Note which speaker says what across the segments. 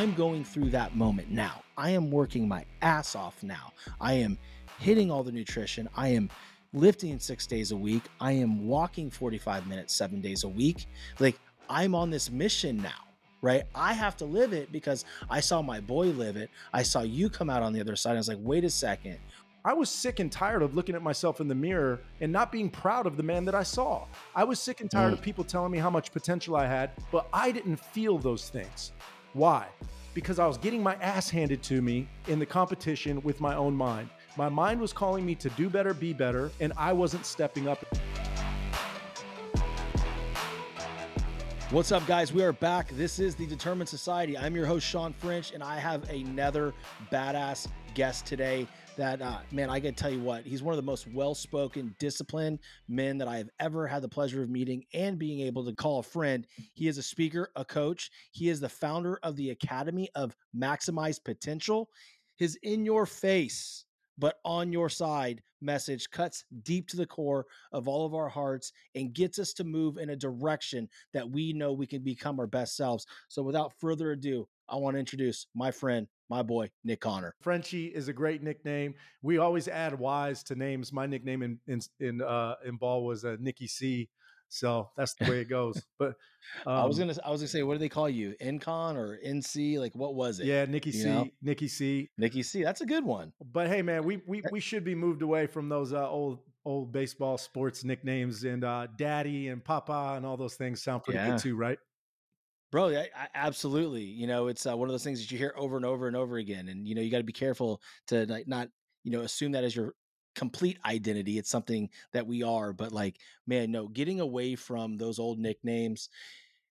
Speaker 1: I'm going through that moment now. I am working my ass off now. I am hitting all the nutrition. I am lifting six days a week. I am walking 45 minutes, seven days a week. Like I'm on this mission now, right? I have to live it because I saw my boy live it. I saw you come out on the other side. I was like, wait a second.
Speaker 2: I was sick and tired of looking at myself in the mirror and not being proud of the man that I saw. I was sick and tired mm. of people telling me how much potential I had, but I didn't feel those things. Why? Because I was getting my ass handed to me in the competition with my own mind. My mind was calling me to do better, be better, and I wasn't stepping up.
Speaker 1: What's up, guys? We are back. This is the Determined Society. I'm your host, Sean French, and I have another badass guest today. That, uh, man, I can tell you what, he's one of the most well spoken, disciplined men that I have ever had the pleasure of meeting and being able to call a friend. He is a speaker, a coach. He is the founder of the Academy of Maximized Potential. His in your face but on your side message cuts deep to the core of all of our hearts and gets us to move in a direction that we know we can become our best selves. So, without further ado, I want to introduce my friend, my boy, Nick Connor.
Speaker 2: Frenchie is a great nickname. We always add Y's to names. My nickname in in in, uh, in ball was uh, Nicky C. So that's the way it goes. But
Speaker 1: um, I was um, gonna I was gonna say, what do they call you? Incon or NC? Like what was it?
Speaker 2: Yeah, Nicky C. Know? Nicky C.
Speaker 1: Nicky C. That's a good one.
Speaker 2: But hey, man, we we we should be moved away from those uh, old old baseball sports nicknames and uh, Daddy and Papa and all those things sound pretty yeah. good too, right?
Speaker 1: Bro, I, I, absolutely. You know, it's uh, one of those things that you hear over and over and over again, and you know, you got to be careful to like, not you know assume that as your complete identity. It's something that we are, but like, man, no, getting away from those old nicknames,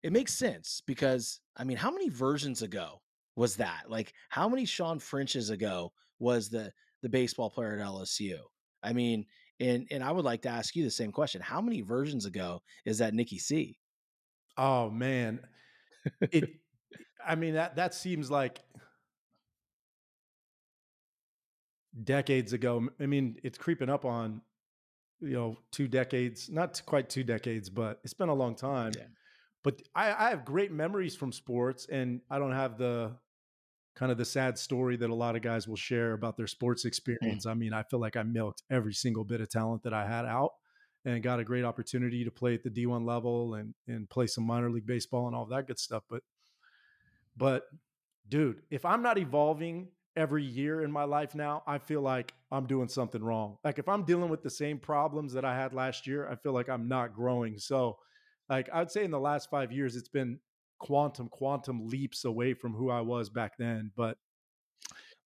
Speaker 1: it makes sense because I mean, how many versions ago was that? Like, how many Sean Frenches ago was the the baseball player at LSU? I mean, and and I would like to ask you the same question. How many versions ago is that Nicky C?
Speaker 2: Oh man. It I mean that that seems like decades ago. I mean, it's creeping up on, you know, two decades, not quite two decades, but it's been a long time. Yeah. But I, I have great memories from sports, and I don't have the kind of the sad story that a lot of guys will share about their sports mm. experience. Mm. I mean, I feel like I milked every single bit of talent that I had out and got a great opportunity to play at the D1 level and and play some minor league baseball and all that good stuff. But but dude, if I'm not evolving every year in my life now, I feel like I'm doing something wrong. Like if I'm dealing with the same problems that I had last year, I feel like I'm not growing. So, like I'd say in the last five years, it's been quantum, quantum leaps away from who I was back then. But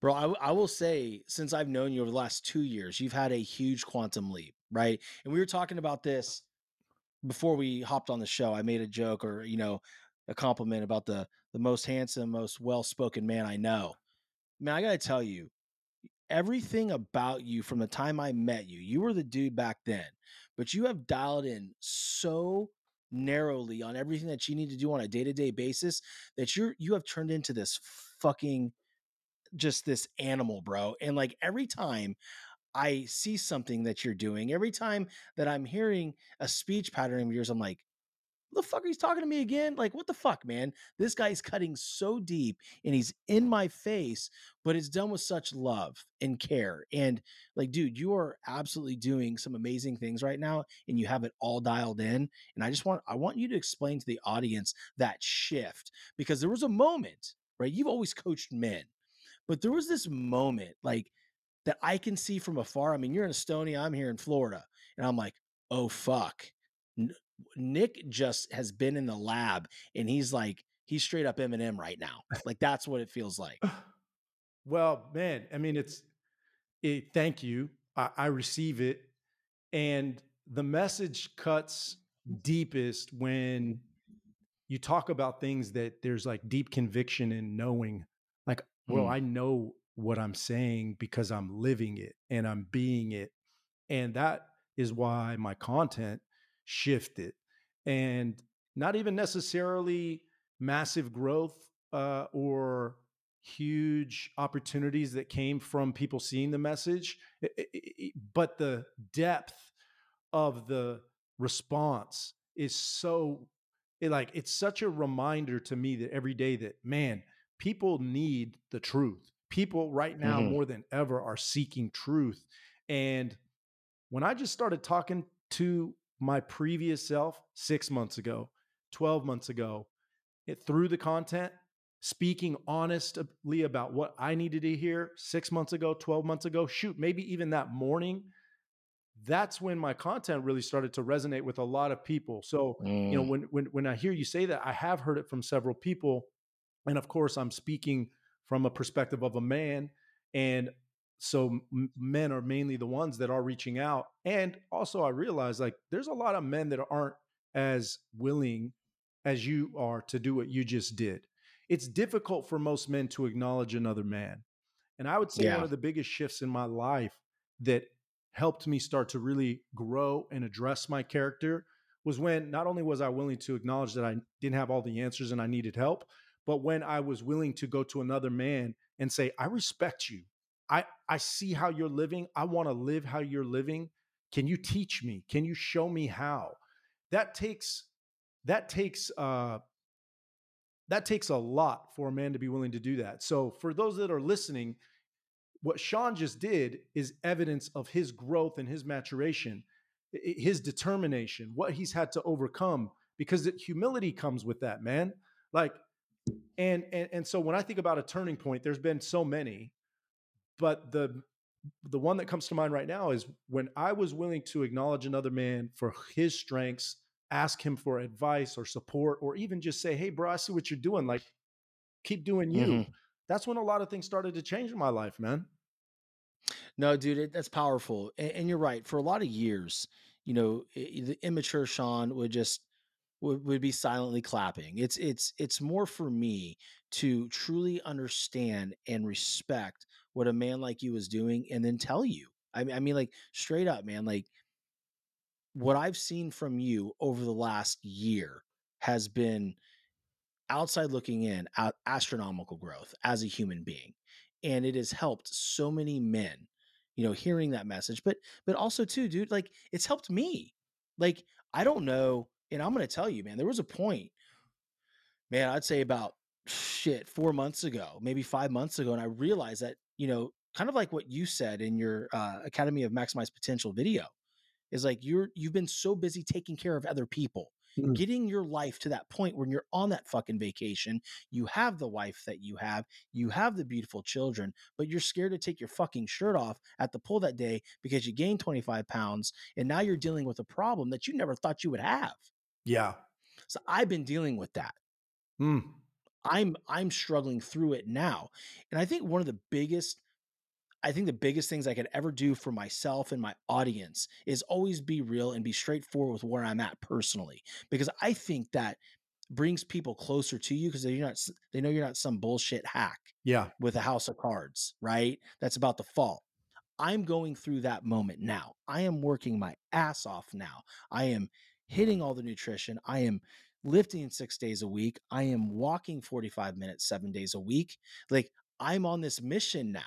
Speaker 1: Bro, I, I will say, since I've known you over the last two years, you've had a huge quantum leap, right? And we were talking about this before we hopped on the show. I made a joke or, you know, a compliment about the the most handsome, most well spoken man I know man, I got to tell you, everything about you from the time I met you, you were the dude back then, but you have dialed in so narrowly on everything that you need to do on a day-to-day basis that you're you have turned into this fucking just this animal, bro. And like every time I see something that you're doing, every time that I'm hearing a speech pattern of yours, I'm like, the fuck he's talking to me again? Like, what the fuck, man? This guy's cutting so deep and he's in my face, but it's done with such love and care. And like, dude, you are absolutely doing some amazing things right now, and you have it all dialed in. And I just want I want you to explain to the audience that shift because there was a moment, right? You've always coached men, but there was this moment like that I can see from afar. I mean, you're in Estonia, I'm here in Florida, and I'm like, oh fuck Nick just has been in the lab and he's like he's straight up Eminem right now. Like that's what it feels like.
Speaker 2: Well, man, I mean it's it, thank you. I, I receive it. And the message cuts deepest when you talk about things that there's like deep conviction in knowing like well mm. i know what i'm saying because i'm living it and i'm being it and that is why my content shifted and not even necessarily massive growth uh, or huge opportunities that came from people seeing the message, it, it, but the depth of the response is so it, like it's such a reminder to me that every day that man people need the truth. People right now mm-hmm. more than ever are seeking truth. And when I just started talking to my previous self six months ago, 12 months ago, it, through the content, speaking honestly about what I needed to hear six months ago, 12 months ago, shoot, maybe even that morning, that's when my content really started to resonate with a lot of people. So, mm. you know, mm. when, when, when I hear you say that, I have heard it from several people. And of course, I'm speaking from a perspective of a man. And so men are mainly the ones that are reaching out. And also, I realize like there's a lot of men that aren't as willing as you are to do what you just did it's difficult for most men to acknowledge another man. And I would say yeah. one of the biggest shifts in my life that helped me start to really grow and address my character was when not only was I willing to acknowledge that I didn't have all the answers and I needed help, but when I was willing to go to another man and say, I respect you. I, I see how you're living. I want to live how you're living. Can you teach me? Can you show me how? That takes that takes uh, that takes a lot for a man to be willing to do that. So for those that are listening, what Sean just did is evidence of his growth and his maturation, his determination, what he's had to overcome because humility comes with that, man. Like and and and so when I think about a turning point, there's been so many, but the the one that comes to mind right now is when I was willing to acknowledge another man for his strengths ask him for advice or support or even just say, Hey, bro, I see what you're doing. Like, keep doing you. Mm-hmm. That's when a lot of things started to change in my life, man.
Speaker 1: No, dude, it, that's powerful. And, and, you're right. For a lot of years, you know, it, the immature Sean would just would, would be silently clapping. It's it's it's more for me to truly understand and respect what a man like you is doing, and then tell you. I mean, I mean, like straight up, man. Like what I've seen from you over the last year has been outside looking in, astronomical growth as a human being. And it has helped so many men, you know, hearing that message. But but also too, dude, like it's helped me. Like, I don't know, and I'm gonna tell you, man, there was a point, man, I'd say about shit, four months ago, maybe five months ago, and I realized that, you know, kind of like what you said in your uh, Academy of Maximized Potential video is like you're you've been so busy taking care of other people mm. getting your life to that point when you're on that fucking vacation you have the wife that you have you have the beautiful children but you're scared to take your fucking shirt off at the pool that day because you gained 25 pounds and now you're dealing with a problem that you never thought you would have
Speaker 2: yeah.
Speaker 1: So i've been dealing with that. Mm. i'm i'm struggling through it now and i think one of the biggest I think the biggest things I could ever do for myself and my audience is always be real and be straightforward with where I'm at personally, because I think that brings people closer to you because you're not they know you're not some bullshit hack
Speaker 2: yeah.
Speaker 1: with a house of cards right? That's about the fault. I'm going through that moment now. I am working my ass off now. I am hitting all the nutrition i am lifting six days a week i am walking 45 minutes seven days a week like i'm on this mission now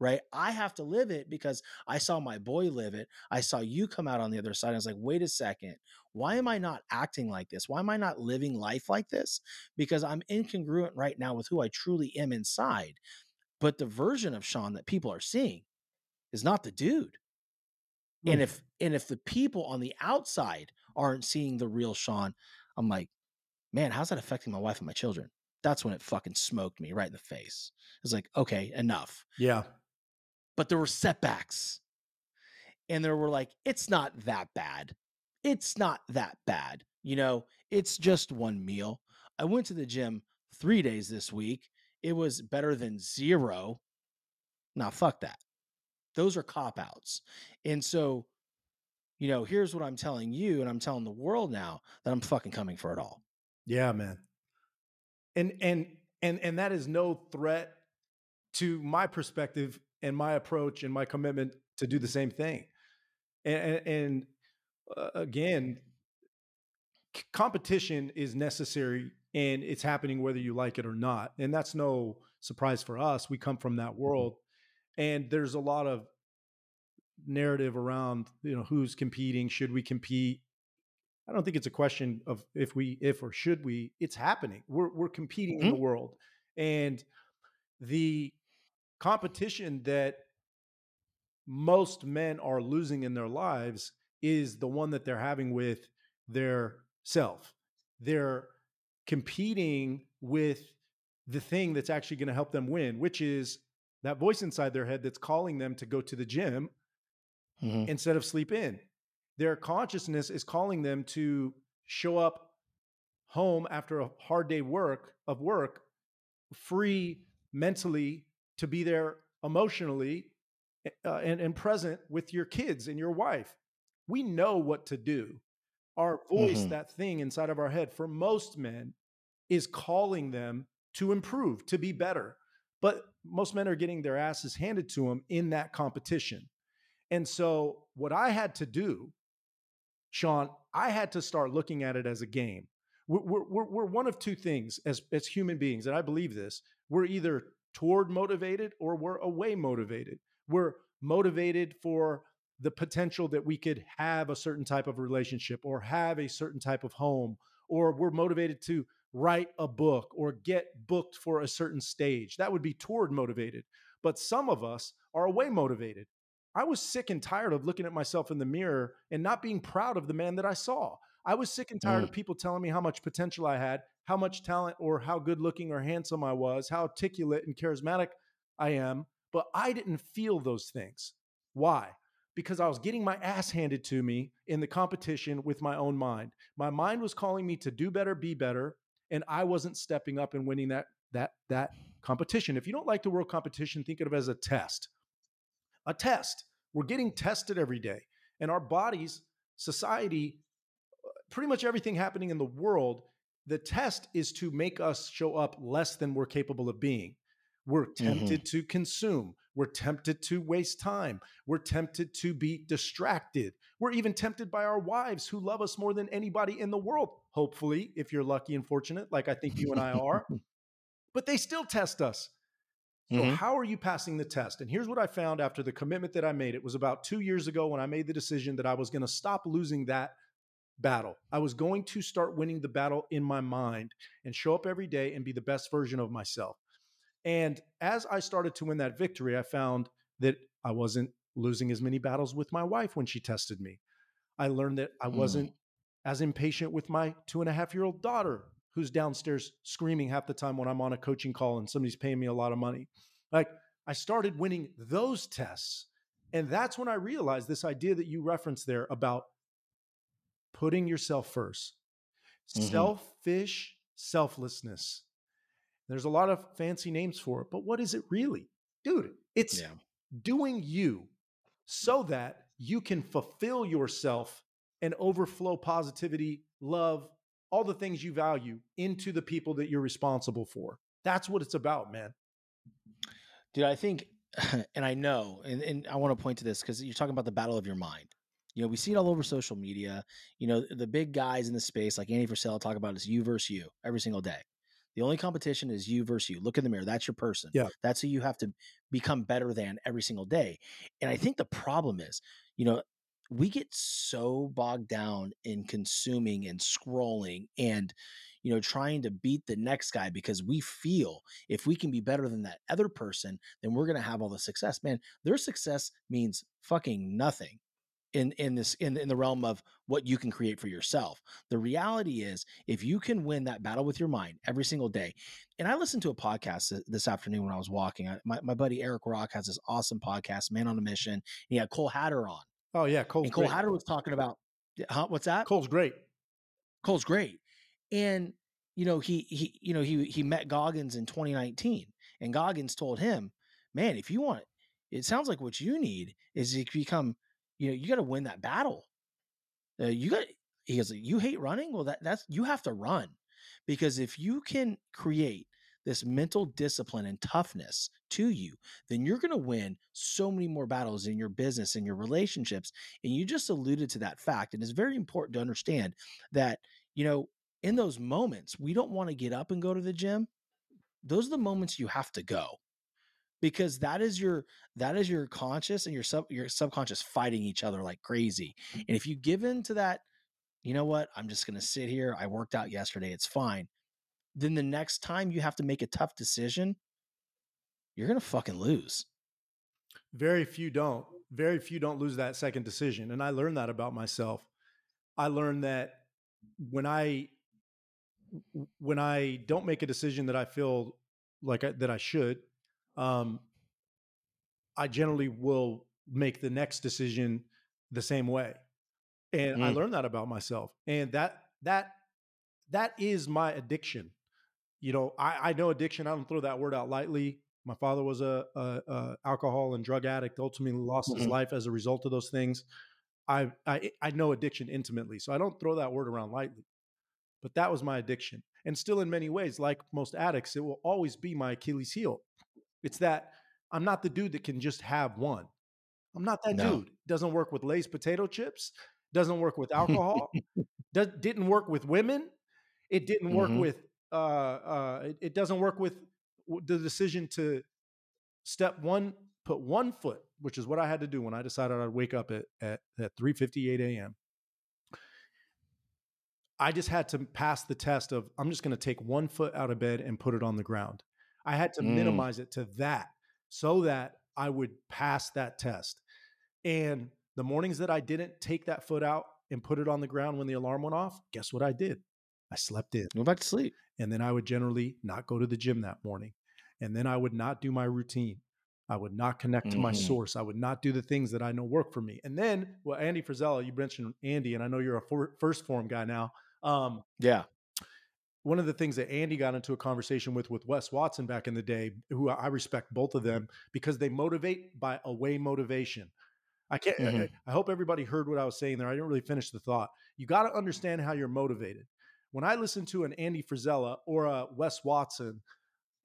Speaker 1: right? I have to live it because I saw my boy live it. I saw you come out on the other side. I was like, wait a second. Why am I not acting like this? Why am I not living life like this? Because I'm incongruent right now with who I truly am inside. But the version of Sean that people are seeing is not the dude. Mm. And if and if the people on the outside aren't seeing the real Sean, I'm like, man, how's that affecting my wife and my children? That's when it fucking smoked me right in the face. It's like, okay, enough.
Speaker 2: Yeah
Speaker 1: but there were setbacks. And there were like, it's not that bad. It's not that bad. You know, it's just one meal. I went to the gym three days this week. It was better than zero. Now, fuck that. Those are cop outs. And so, you know, here's what I'm telling you, and I'm telling the world now that I'm fucking coming for it all.
Speaker 2: Yeah, man. And and and and that is no threat to my perspective and my approach and my commitment to do the same thing. And, and uh, again, c- competition is necessary and it's happening whether you like it or not. And that's no surprise for us. We come from that mm-hmm. world. And there's a lot of narrative around, you know, who's competing, should we compete? I don't think it's a question of if we if or should we. It's happening. We're we're competing mm-hmm. in the world. And the competition that most men are losing in their lives is the one that they're having with their self. They're competing with the thing that's actually going to help them win, which is that voice inside their head that's calling them to go to the gym mm-hmm. instead of sleep in. Their consciousness is calling them to show up home after a hard day work of work free mentally to be there emotionally uh, and, and present with your kids and your wife. We know what to do. Our voice, mm-hmm. that thing inside of our head, for most men, is calling them to improve, to be better. But most men are getting their asses handed to them in that competition. And so, what I had to do, Sean, I had to start looking at it as a game. We're, we're, we're one of two things as, as human beings, and I believe this. We're either toward motivated or we're away motivated. We're motivated for the potential that we could have a certain type of relationship or have a certain type of home, or we're motivated to write a book or get booked for a certain stage. That would be toward motivated. But some of us are away motivated. I was sick and tired of looking at myself in the mirror and not being proud of the man that I saw. I was sick and tired mm. of people telling me how much potential I had, how much talent or how good looking or handsome I was, how articulate and charismatic I am, but I didn't feel those things. Why? Because I was getting my ass handed to me in the competition with my own mind. My mind was calling me to do better, be better, and I wasn't stepping up and winning that that that competition. If you don't like the world competition, think of it as a test. A test. We're getting tested every day. And our bodies, society, pretty much everything happening in the world, the test is to make us show up less than we're capable of being. We're mm-hmm. tempted mm-hmm. to consume. We're tempted to waste time. We're tempted to be distracted. We're even tempted by our wives who love us more than anybody in the world. Hopefully, if you're lucky and fortunate, like I think you and I are, but they still test us. So, mm-hmm. how are you passing the test? And here's what I found after the commitment that I made. It was about two years ago when I made the decision that I was going to stop losing that battle. I was going to start winning the battle in my mind and show up every day and be the best version of myself. And as I started to win that victory, I found that I wasn't losing as many battles with my wife when she tested me. I learned that I wasn't mm. as impatient with my two and a half year old daughter who's downstairs screaming half the time when I'm on a coaching call and somebody's paying me a lot of money. Like I started winning those tests. And that's when I realized this idea that you referenced there about putting yourself 1st mm-hmm. Selfish selflessness. There's a lot of fancy names for it, but what is it really? Dude, it's yeah. doing you so that you can fulfill yourself and overflow positivity, love, all the things you value into the people that you're responsible for. That's what it's about, man.
Speaker 1: Dude, I think, and I know, and, and I want to point to this because you're talking about the battle of your mind. You know, we see it all over social media. You know, the big guys in the space, like Andy Frisella, talk about is you versus you every single day. The only competition is you versus you. Look in the mirror. That's your person.
Speaker 2: Yeah.
Speaker 1: That's who you have to become better than every single day. And I think the problem is, you know, we get so bogged down in consuming and scrolling and you know trying to beat the next guy because we feel if we can be better than that other person then we're going to have all the success man their success means fucking nothing in in this in in the realm of what you can create for yourself. The reality is if you can win that battle with your mind every single day. And I listened to a podcast this afternoon when I was walking. I, my, my buddy Eric Rock has this awesome podcast, Man on a Mission. He had Cole Hatter on.
Speaker 2: Oh yeah, Cole.
Speaker 1: And Cole great. Hatter was talking about huh, what's that?
Speaker 2: Cole's great.
Speaker 1: Cole's great. And you know, he he you know, he he met Goggins in 2019 and Goggins told him, "Man, if you want it sounds like what you need is to become you know, you got to win that battle. Uh, you got, he goes, you hate running? Well, that that's, you have to run because if you can create this mental discipline and toughness to you, then you're going to win so many more battles in your business and your relationships. And you just alluded to that fact. And it's very important to understand that, you know, in those moments, we don't want to get up and go to the gym. Those are the moments you have to go because that is your that is your conscious and your sub your subconscious fighting each other like crazy. And if you give in to that, you know what? I'm just going to sit here. I worked out yesterday. It's fine. Then the next time you have to make a tough decision, you're gonna fucking lose.
Speaker 2: Very few don't. Very few don't lose that second decision. And I learned that about myself. I learned that when I when I don't make a decision that I feel like I, that I should, um, I generally will make the next decision the same way. And mm. I learned that about myself. And that that that is my addiction. You know, I, I know addiction. I don't throw that word out lightly. My father was a, a, a alcohol and drug addict. Ultimately, lost mm-hmm. his life as a result of those things. I, I I know addiction intimately, so I don't throw that word around lightly. But that was my addiction, and still in many ways, like most addicts, it will always be my Achilles heel. It's that I'm not the dude that can just have one. I'm not that no. dude. Doesn't work with Lay's potato chips. Doesn't work with alcohol. Does, didn't work with women. It didn't work mm-hmm. with. Uh, uh, it, it doesn't work with the decision to step one, put one foot, which is what I had to do when I decided I'd wake up at at, at 3:58 a.m. I just had to pass the test of I'm just going to take one foot out of bed and put it on the ground. I had to mm. minimize it to that so that I would pass that test. And the mornings that I didn't take that foot out and put it on the ground when the alarm went off, guess what I did? I slept in.
Speaker 1: Go back to sleep.
Speaker 2: And then I would generally not go to the gym that morning. And then I would not do my routine. I would not connect mm-hmm. to my mm-hmm. source. I would not do the things that I know work for me. And then, well, Andy Frisella, you mentioned Andy, and I know you're a for, 1st Phorm guy now. Um,
Speaker 1: yeah
Speaker 2: one of the things that Andy got into a conversation with with Wes Watson back in the day, who I respect both of them because they motivate by away motivation. I can't. Mm-hmm. I, I, hope everybody heard what I was saying there. I didn't really finish the thought. You got to understand how you're motivated. When I listen to an Andy Frisella or a Wes Watson,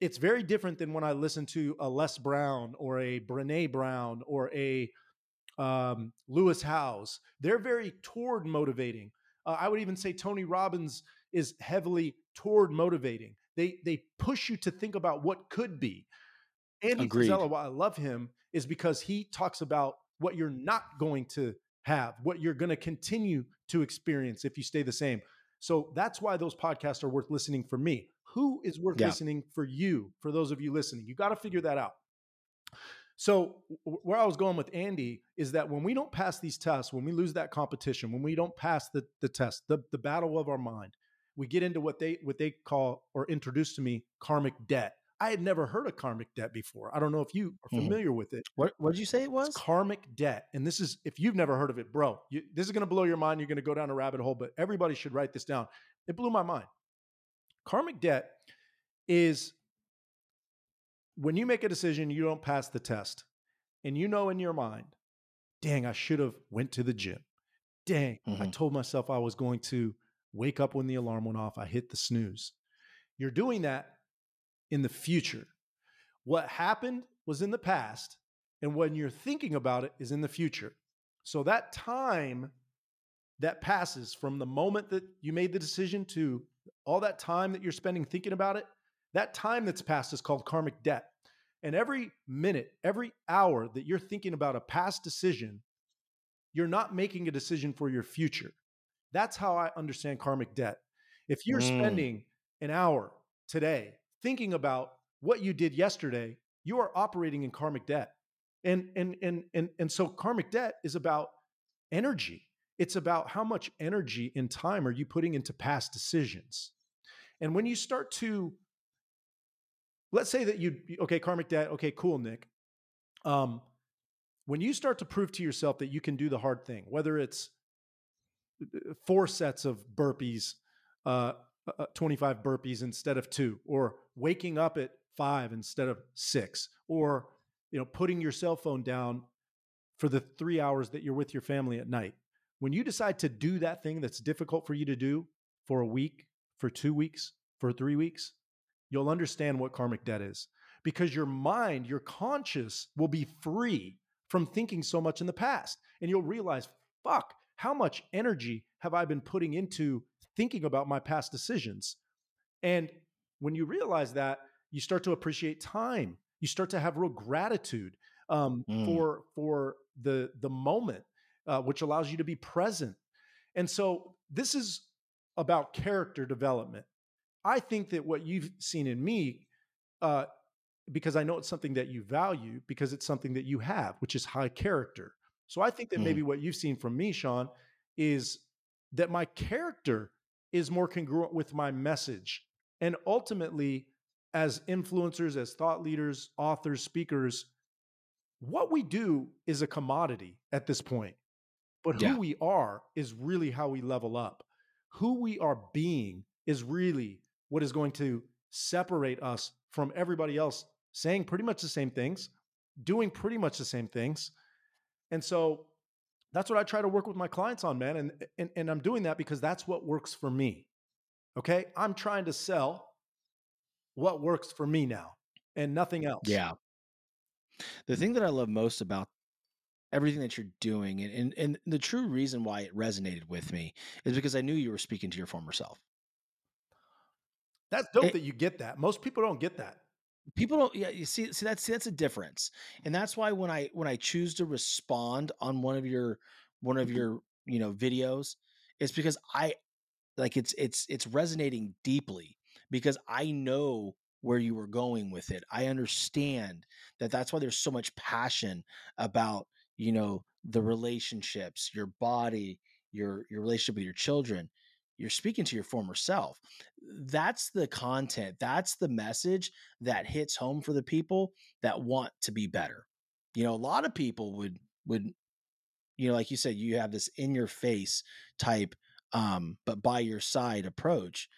Speaker 2: it's very different than when I listen to a Les Brown or a Brene Brown or a um, Lewis Howes. They're very toward motivating. Uh, I would even say Tony Robbins is heavily toward motivating. They they push you to think about what could be. Andy Agreed. Frisella, why I love him is because he talks about what you're not going to have, what you're going to continue to experience if you stay the same. So that's why those podcasts are worth listening for me. Who is worth yeah. listening for you? For those of you listening, you got to figure that out. So where I was going with Andy is that when we don't pass these tests, when we lose that competition, when we don't pass the the test, the, the battle of our mind, we get into what they what they call or introduce to me karmic debt. I had never heard of karmic debt before. I don't know if you are mm-hmm. familiar mm-hmm. with it.
Speaker 1: What what did you say it was?
Speaker 2: It's karmic debt. And this is if you've never heard of it, bro, you, this is going to blow your mind. You're going to go down a rabbit hole, but everybody should write this down. It blew my mind. Karmic debt is when you make a decision, you don't pass the test, and you know in your mind, dang, I should have went to the gym. Dang, mm-hmm. I told myself I was going to wake up when the alarm went off, I hit the snooze. You're doing that in the future. What happened was in the past, and when you're thinking about it is in the future. So that time that passes from the moment that you made the decision to all that time that you're spending thinking about it, that time that's passed is called karmic debt. And every minute, every hour that you're thinking about a past decision, you're not making a decision for your future. That's how I understand karmic debt. If you're mm. spending an hour today thinking about what you did yesterday, you are operating in karmic debt. And and and and and so karmic debt is about energy. It's about how much energy and time are you putting into past decisions. And when you start to let's say that you okay karmic debt okay cool nick um, when you start to prove to yourself that you can do the hard thing whether it's four sets of burpees, uh, uh, uh 25 burpees instead of two, or waking up at five instead of six, or you know putting your cell phone down for the three hours that you're with your family at night. When you decide to do that thing that's difficult for you to do for a week, for two weeks, for three weeks, you'll understand what karmic debt is because your mind, your conscious will be free from thinking so much in the past. And you'll realize, fuck, how much energy have I been putting into thinking about my past decisions? And when you realize that, you start to appreciate time. You start to have real gratitude um, mm. for for the the moment, uh, which allows you to be present. And so this is about character development. I think that what you've seen in me uh, because I know it's something that you value because it's something that you have, which is high character. So I think that
Speaker 1: Mm.
Speaker 2: maybe what you've seen from me, Sean, is that my character is more congruent with my message. And ultimately, as influencers, as thought leaders, authors, speakers, what we do is a commodity at this point. But
Speaker 1: Yeah.
Speaker 2: who we are is really how we level up. Who we are being is really what is going to separate us from everybody else saying pretty much the same things, doing pretty much the same things. And so that's what I try to work with my clients on, man. And, and, and I'm doing that because that's what works for me. Okay. I'm trying to sell what works for me now and nothing else.
Speaker 1: Yeah. The thing that I love most about everything that you're doing and, and and the true reason why it resonated with me is because I knew you were speaking to your former self.
Speaker 2: That's dope
Speaker 1: It-
Speaker 2: that you get that. Most people don't get that.
Speaker 1: People don't yeah you see see that's see, that's a difference and that's why when i when i choose to respond on one of your one of
Speaker 2: Mhm.
Speaker 1: your you know videos it's because i like it's it's it's resonating deeply because i know where you were going with it i understand that that's why there's so much passion about you know the relationships your body your your relationship with your children you're speaking to your former self. That's the content that's the message that hits home for the people that want to be better. You know a lot of people would would you know like you said you have this in your face type um but by your side approach.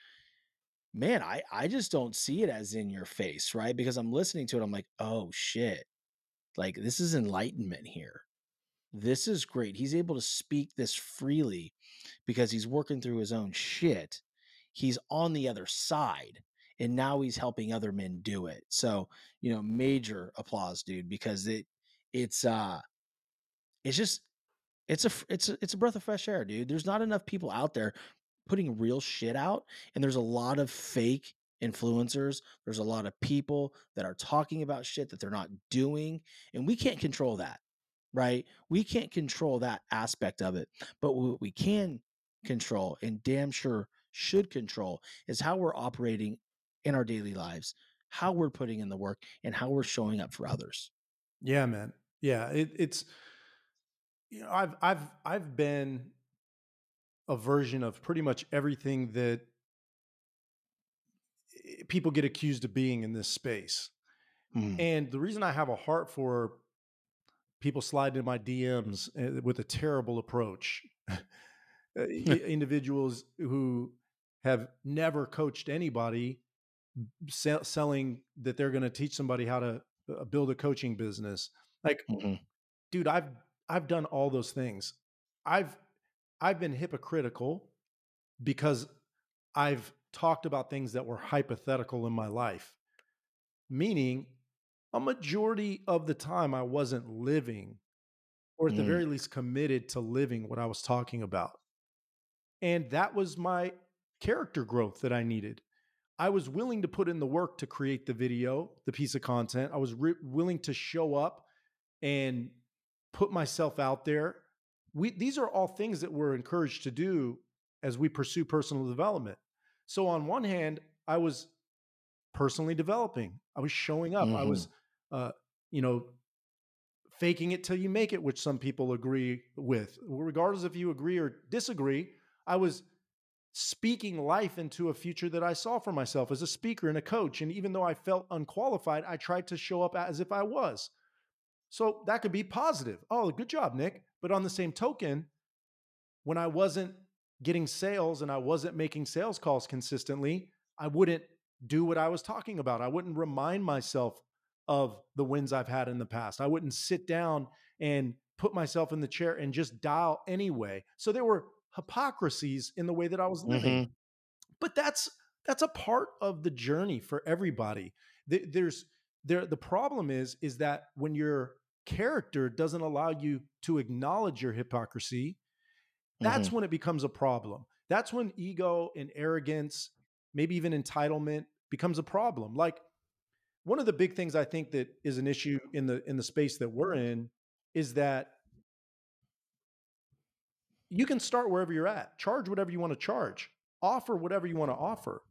Speaker 1: Man i i just don't see it as in your face right? Because i'm listening to it i'm like oh shit. Like this is enlightenment here this is great he's able to speak this freely because he's working through his own shit he's on the other side and now he's helping other men do it so you know major applause dude because it it's uh it's just it's a it's a, it's a breath of fresh air dude there's not enough people out there putting real shit out and there's a lot of fake influencers there's a lot of people that are talking about shit that they're not doing and we can't control that right we can't control that aspect of it but what we can control and damn sure should control is how we're operating in our daily lives how we're putting in the work and how we're showing up for others
Speaker 2: Yeah, man. Yeah, it, it's you know, I've I've I've been a version of pretty much everything that people get accused of being in this space.
Speaker 1: Mm,
Speaker 2: And the reason I have a heart for people slide into my DMs uh, with a terrible approach, uh, individuals who have never coached anybody sell, selling that they're going to teach somebody how to uh, build a coaching business. Like
Speaker 1: mhm,
Speaker 2: dude i've i've done all those things. I've i've been hypocritical because i've talked about things that were hypothetical in my life. Meaning a majority of the time i wasn't living or at the
Speaker 1: Mm.
Speaker 2: very least committed to living what i was talking about and that was my character growth that i needed i was willing to put in the work to create the video the piece of content i was re- willing to show up and put myself out there. We these are all things that we're encouraged to do as we pursue personal development. So on one hand, I was personally developing. I was showing up. I was uh, you know, faking it till you make it, which some people agree with. Regardless if you agree or disagree, I was speaking life into a future that I saw for myself as a speaker and a coach. And even though I felt unqualified, I tried to show up as if I was. So that could be positive. Oh, good job, Nick. But on the same token, when I wasn't getting sales and I wasn't making sales calls consistently, I wouldn't do what I was talking about. I wouldn't remind myself of the wins I've had in the past. I wouldn't sit down and put myself in the chair and just dial anyway. So there were hypocrisies in the way that I was living
Speaker 1: mhm.
Speaker 2: but that's that's a part of the journey for everybody there's there the problem is is that when your character doesn't allow you to acknowledge your hypocrisy that's
Speaker 1: Mhm.
Speaker 2: when it becomes a problem that's when ego and arrogance maybe even entitlement becomes a problem like one of the big things i think that is an issue in the in the space that we're in is that you can start wherever you're at, charge whatever you want to charge, offer whatever you want to offer.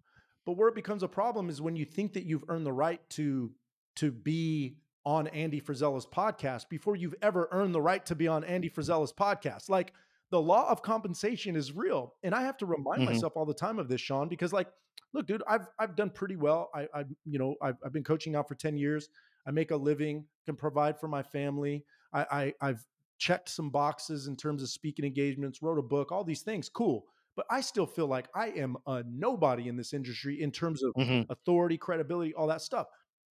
Speaker 2: But where it becomes a problem is when you think that you've earned the right to to be on Andy Frisella's podcast before you've ever earned the right to be on Andy Frisella's podcast. Like the law of compensation is real. And I have to remind mm-hmm. myself all the time of this, Sean, because like, look, dude, I've I've done pretty well. I I you know, I've, I've been coaching now for 10 years. I make a living, can provide for my family. I, I I've checked some boxes in terms of speaking engagements, wrote a book, all these things. Cool. But I still feel like I am a nobody in this industry in terms of mm-hmm. authority, credibility, all that stuff.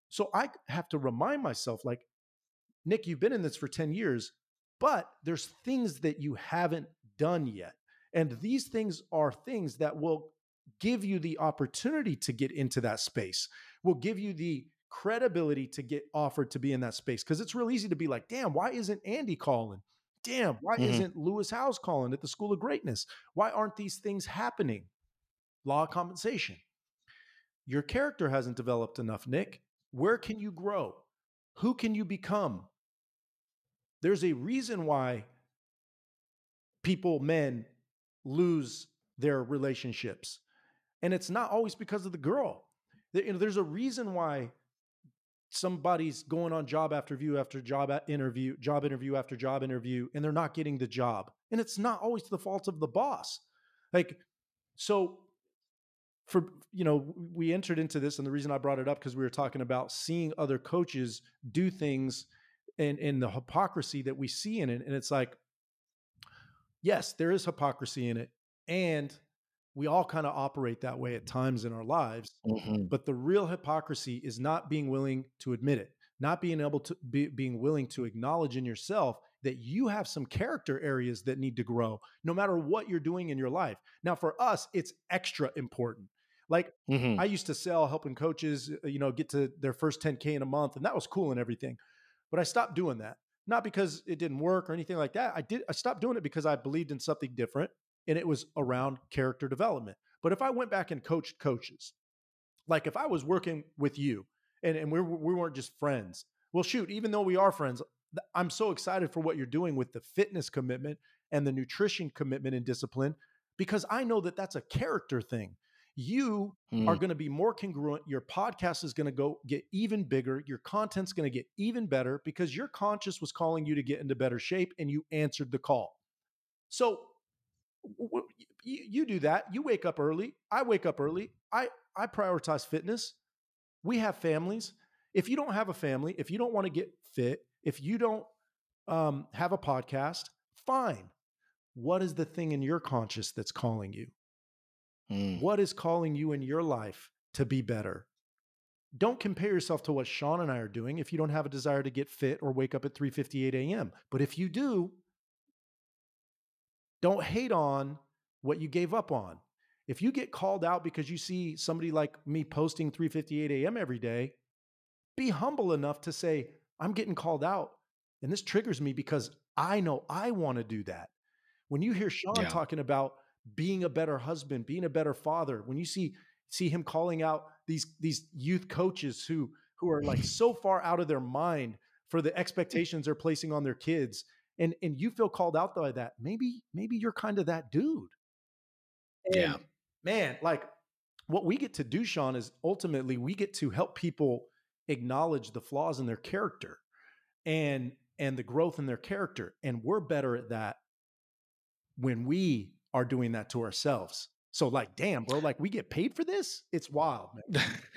Speaker 2: So I have to remind myself, like, Nick, you've been in this for 10 years, but there's things that you haven't done yet. And these things are things that will give you the opportunity to get into that space, will give you the credibility to get offered to be in that space. Cause it's real easy to be like, damn, why isn't Andy calling? Damn, why mm-hmm. isn't Lewis Howes calling at the School of Greatness? Why aren't these things happening? Law of compensation. Your character hasn't developed enough, Nick. Where can you grow? Who can you become? There's a reason why people, men, lose their relationships. And it's not always because of the girl. You know, there's a reason why somebody's going on job after view after job interview, job interview after job interview, and they're not getting the job. And it's not always the fault of the boss. Like, so for you know we entered into this and the reason i brought it up because we were talking about seeing other coaches do things and and the hypocrisy that we see in it and it's like yes there is hypocrisy in it and we all kind of operate that way at times in our lives mm-hmm. but the real hypocrisy is not being willing to admit it not being able to be being willing to acknowledge in yourself that you have some character areas that need to grow no matter what you're doing in your life. Now, for us, it's extra important. Like mm-hmm. I used to sell helping coaches, uh, you know, get to their first 10K in a month, and that was cool and everything. But I stopped doing that. Not because it didn't work or anything like that. I did I stopped doing it because I believed in something different and it was around character development. But if I went back and coached coaches, like if I was working with you and, and we, we weren't just friends, well, shoot, even though we are friends, I'm so excited for what you're doing with the fitness commitment and the nutrition commitment and discipline because I know that that's a character thing. You mm. are going to be more congruent. Your podcast is going to go get even bigger. Your content's going to get even better because your conscious was calling you to get into better shape and you answered the call. So w- you, you do that. You wake up early. I wake up early. I, I prioritize fitness. We have families. If you don't have a family, if you don't want to get fit, if you don't um, have a podcast, fine. What is the thing in your conscious that's calling you? Mm. What is calling you in your life to be better? Don't compare yourself to what Sean and I are doing if you don't have a desire to get fit or wake up at 3:58 a.m. But if you do, don't hate on what you gave up on. If you get called out because you see somebody like me posting 3:58 a.m. every day, be humble enough to say, I'm getting called out. And this triggers me because I know I want to do that. When you hear Sean yeah. talking about being a better husband, being a better father, when you see see him calling out these these youth coaches who who are like so far out of their mind for the expectations they're placing on their kids and and you feel called out by that maybe maybe you're kind of that dude. And yeah. man like what we get to do sean is ultimately we get to help people acknowledge the flaws in their character and and the growth in their character and we're better at that when we are doing that to ourselves. So like damn bro like we get paid for this? It's wild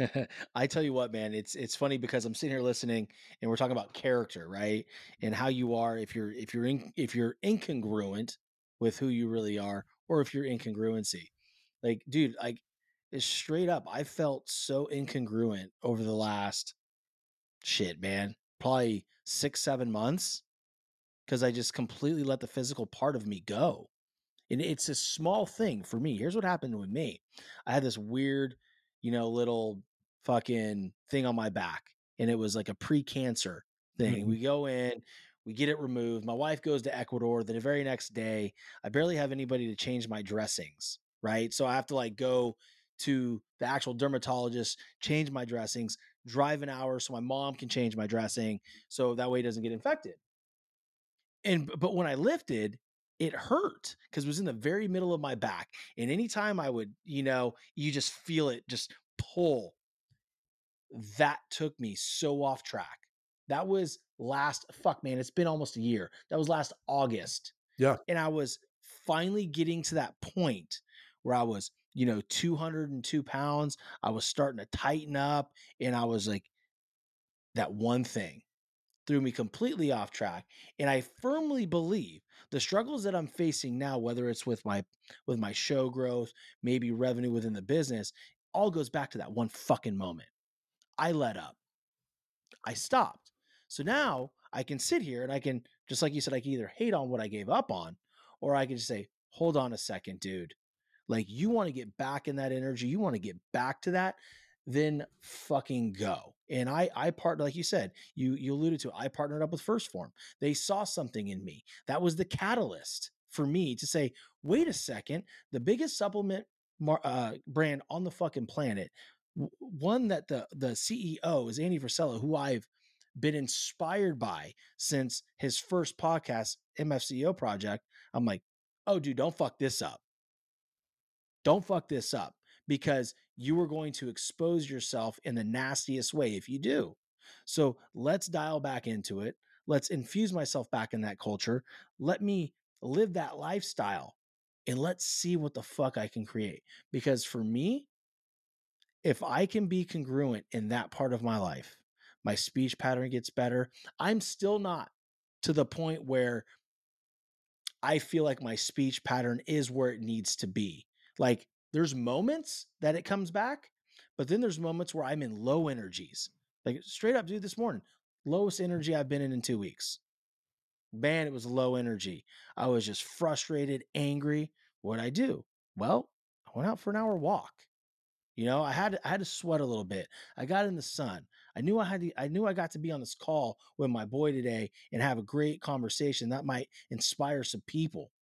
Speaker 1: i tell you what man it's it's funny because i'm sitting here listening and we're talking about character right and how you are if you're if you're in if you're incongruent with who you really are or if you're incongruency. Like dude like it's straight up i felt so incongruent over the last shit, man, probably six, seven months because I just completely let the physical part of me go. And it's a small thing for me. Here's what happened with me I had this weird, you know, little fucking thing on my back, and it was like a pre cancer thing. Mm-hmm. We go in, we get it removed. My wife goes to Ecuador. The very next day, I barely have anybody to change my dressings, right? So I have to like go to the actual dermatologist, change my dressings, drive an hour so my mom can change my dressing so that way it doesn't get infected. And but when I lifted, it hurt because it was in the very middle of my back. And anytime I would, you know, you just feel it just pull. that took me so off track. That was last fuck man, it's been almost a year. That was last August.
Speaker 2: Yeah.
Speaker 1: And I was finally getting to that point where I was, you know, 202 pounds. I was starting to tighten up and I was like, that one thing threw me completely off track. And I firmly believe the struggles that I'm facing now, whether it's with my with my show growth, maybe revenue within the business, all goes back to that one fucking moment. I let up. I stopped. So now I can sit here and I can, just like you said, I can either hate on what I gave up on, or I can just say, hold on a second, dude. Like you want to get back in that energy, you want to get back to that, then fucking go. And I I partnered, like you said, you you alluded to, I partnered up with 1st Phorm. They saw something in me. That was the catalyst for me to say, wait a second, the biggest supplement mar- uh, brand on the fucking planet, w- one that the the CEO is Andy Frisella, who I've been inspired by since his first podcast, MFCEO Project. I'm like, oh, dude, don't fuck this up. Don't fuck this up because you are going to expose yourself in the nastiest way if you do. So let's dial back into it. Let's infuse myself back in that culture. Let me live that lifestyle and let's see what the fuck I can create. Because for me, if I can be congruent in that part of my life, my speech pattern gets better. I'm still not to the point where I feel like my speech pattern is where it needs to be. Like there's moments that it comes back, but then there's moments where I'm in low energies. Like straight up, dude, this morning, lowest energy I've been in in two weeks. Man, it was low energy. I was just frustrated, angry. What'd I do? Well, I went out for an hour walk. You know, I had I had to sweat a little bit. I got in the sun. I knew I had to, I knew I got to be on this call with my boy today and have a great conversation that might inspire some people.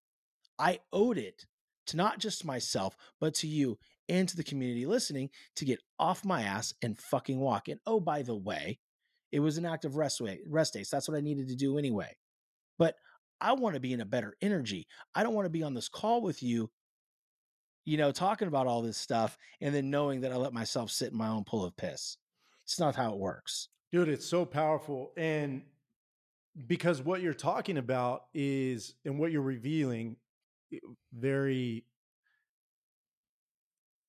Speaker 1: I owed it to not just myself, but to you and to the community listening to get off my ass and fucking walk. And oh, by the way, it was an act of rest way, rest day. So that's what I needed to do anyway. But I want to be in a better energy. I don't want to be on this call with you you know, talking about all this stuff and then knowing that I let myself sit in my own pool of piss. It's not how it works.
Speaker 2: Dude, it's so powerful. And because what you're talking about is, and what you're revealing, very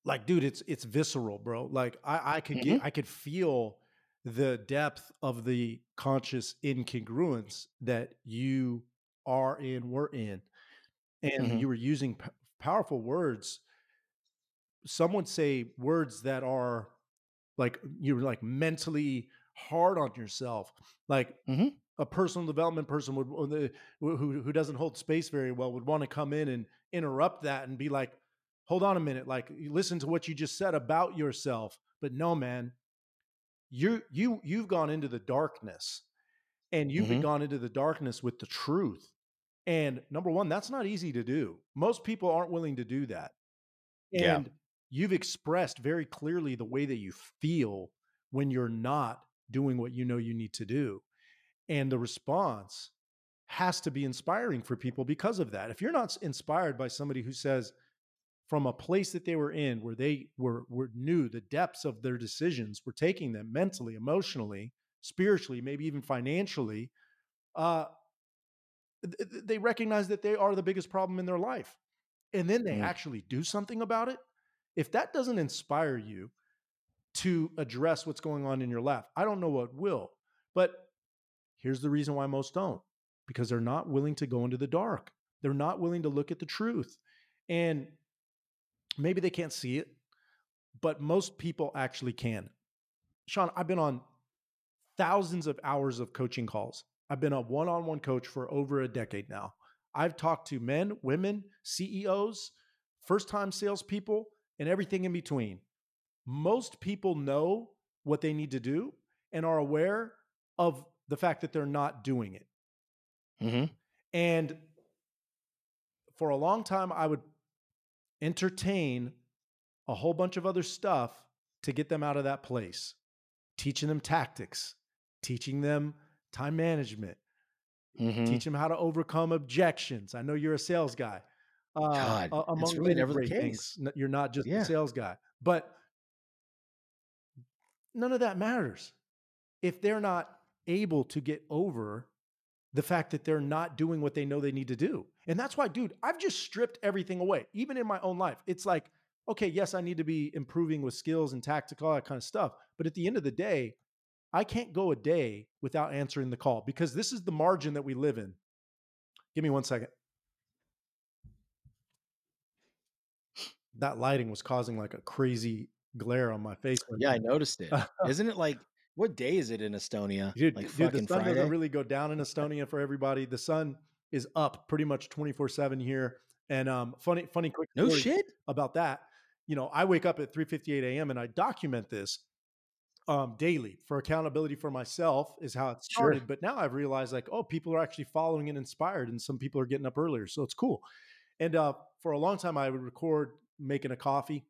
Speaker 2: like, dude, it's it's visceral, bro. Like I, I could mm-hmm. get I could feel the depth of the conscious incongruence that you are in, we're in. And mm-hmm. you were using p- powerful words some would say words that are like you're like mentally hard on yourself like mm-hmm. A personal development person would who who doesn't hold space very well would want to come in and interrupt that and be like hold on a minute like listen to what you just said about yourself but no man you you you've gone into the darkness and you've mm-hmm. gone into the darkness with the truth and number one that's not easy to do most people aren't willing to do that and yeah you've expressed very clearly the way that you feel when you're not doing what you know you need to do. And the response has to be inspiring for people because of that. If you're not inspired by somebody who says, from a place that they were in where they were, were knew the depths of their decisions were taking them mentally, emotionally, spiritually, maybe even financially, uh, th- they recognize that they are the biggest problem in their life. And then they mm. actually do something about it if that doesn't inspire you to address what's going on in your life, I don't know what will. But here's the reason why most don't because they're not willing to go into the dark. They're not willing to look at the truth. And maybe they can't see it, but most people actually can. Sean, I've been on thousands of hours of coaching calls. I've been a one on one coach for over a decade now. I've talked to men, women, CEOs, first time salespeople, and everything in between. Most people know what they need to do and are aware of the fact that they're not doing it. Mm-hmm. And for a long time, I would entertain a whole bunch of other stuff to get them out of that place, teaching them tactics, teaching them time management, mm-hmm. teach them how to overcome objections. I know you're a sales guy. Uh, God, uh, among really never the case. Things. You're not just yeah. a sales guy, but none of that matters if they're not able to get over the fact that they're not doing what they know they need to do. And that's why, dude, I've just stripped everything away, even in my own life. It's like, okay, yes, I need to be improving with skills and tactical, all that kind of stuff. But at the end of the day, I can't go a day without answering the call because this is the margin that we live in. Give me one second. That lighting was causing like a crazy glare on my face.
Speaker 1: Yeah, I noticed it. Isn't it like what day is it in Estonia?
Speaker 2: Dude,
Speaker 1: like
Speaker 2: dude the sun
Speaker 1: Friday?
Speaker 2: doesn't really go down in Estonia for everybody. The sun is up pretty much 24-7 here. And um funny, funny quick
Speaker 1: no shit.
Speaker 2: about that. You know, I wake up at 3:58 a.m. and I document this um daily for accountability for myself is how it
Speaker 1: Sure.
Speaker 2: started. But now I've realized like, oh, people are actually following and inspired, and some people are getting up earlier. So it's cool. And uh for a long time I would record making a coffee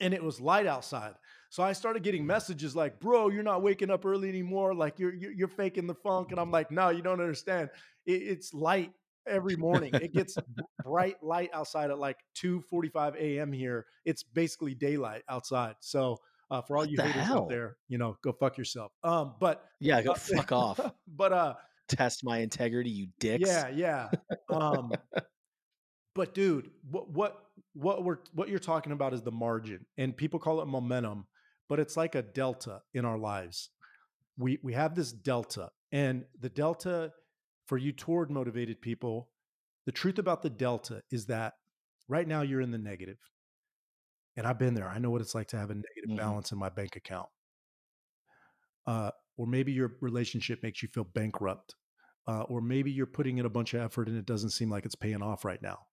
Speaker 2: and it was light outside. So I started getting messages like, "Bro, you're not waking up early anymore. Like you're you're, you're faking the funk." And I'm like, "No, you don't understand. It, it's light every morning. It gets bright light outside at like 2:45 a.m. here. It's basically daylight outside. So uh, for all
Speaker 1: What
Speaker 2: you haters
Speaker 1: hell?
Speaker 2: out there, you know, go fuck yourself. Um, but
Speaker 1: Yeah, go
Speaker 2: uh,
Speaker 1: fuck off.
Speaker 2: but uh,
Speaker 1: Test my integrity, you dicks.
Speaker 2: yeah, yeah. Um, but dude, what what what we're what you're talking about is the margin, and people call it momentum, but it's like a delta in our lives. We we have this delta, and the delta for you toward motivated people. The truth about the delta is that right now you're in the negative, and I've been there. I know what it's like to have a negative
Speaker 1: Mhm.
Speaker 2: balance in my bank account. Uh, or maybe your relationship makes you feel bankrupt uh, or maybe you're putting in a bunch of effort and it doesn't seem like it's paying off right now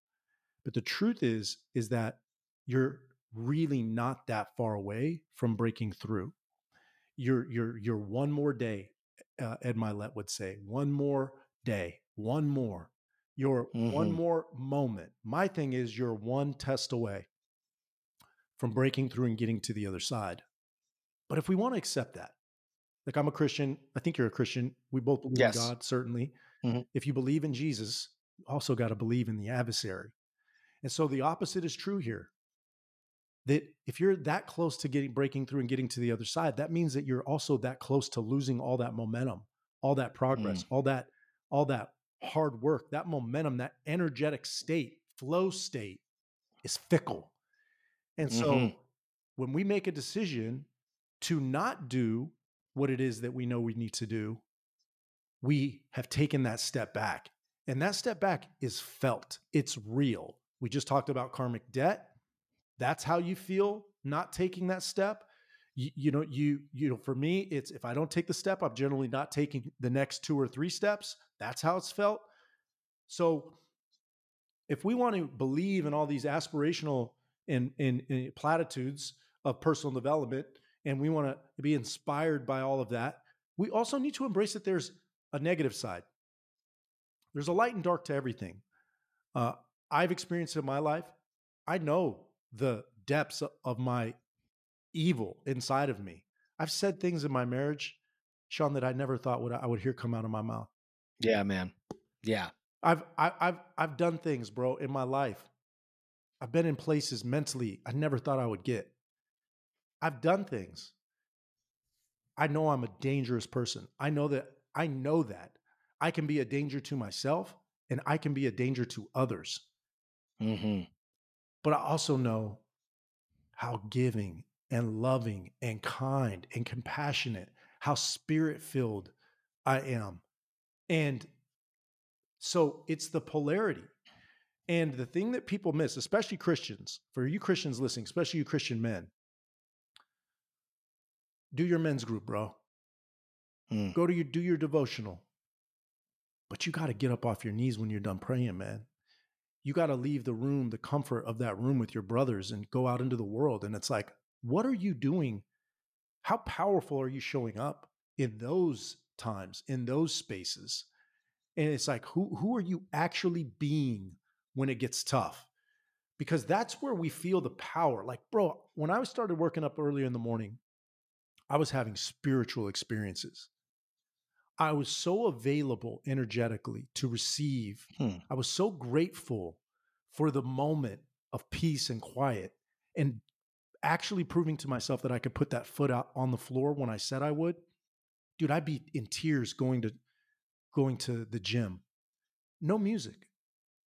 Speaker 2: but the truth is is that you're really not that far away from breaking through. You're you're you're one more day uh, Ed Mylett would say one more day one more. You're one
Speaker 1: Mhm.
Speaker 2: more moment. My thing is you're one test away from breaking through and getting to the other side. But if we want to accept that like i'm a christian i think you're a christian we both believe
Speaker 1: Yes.
Speaker 2: in god certainly.
Speaker 1: Mhm.
Speaker 2: if you believe in jesus you also got to believe in the adversary. And so the opposite is true here that if you're that close to getting breaking through and getting to the other side that means that you're also that close to losing all that momentum all that progress all that all that hard work that momentum that energetic state flow state is fickle. And so
Speaker 1: Mhm.
Speaker 2: when we make a decision to not do what it is that we know we need to do we have taken that step back. And that step back is felt. It's real. We just talked about karmic debt that's how you feel not taking that step. You, you know you you know for me it's if i don't take the step i'm generally not taking the next two or three steps. That's how it's felt. So if we want to believe in all these aspirational and, and, and platitudes of personal development and we want to be inspired by all of that we also need to embrace that there's a negative side. There's a light and dark to everything. Uh, i've experienced in my life. I know the depths of my evil inside of me i've said things in my marriage sean that i never thought would i would hear come out of my mouth
Speaker 1: Yeah, man. Yeah.
Speaker 2: I've I, I've I've done things, bro, in my life. I've been in places mentally I never thought I would get. I've done things. I know I'm a dangerous person. I know that I know that I can be a danger to myself and I can be a danger to others.
Speaker 1: hmm
Speaker 2: But I also know how giving and loving and kind and compassionate, how spirit filled I am. And so it's the polarity. And the thing that people miss, especially Christians, for you Christians listening, especially you Christian men, do your men's group, bro.
Speaker 1: Mm.
Speaker 2: Go to your do your devotional. But you got to get up off your knees when you're done praying, man. You got to leave the room, the comfort of that room with your brothers and go out into the world. And it's like, what are you doing? How powerful are you showing up in those times, in those spaces? And it's like, who who are you actually being when it gets tough? Because that's where we feel the power. Like, bro, when I started working up earlier in the morning, I was having spiritual experiences. I was so available energetically to receive.
Speaker 1: Hmm.
Speaker 2: I was so grateful for the moment of peace and quiet. And actually proving to myself that I could put that foot out on the floor when I said I would, dude, I'd be in tears going to going to the gym. No music.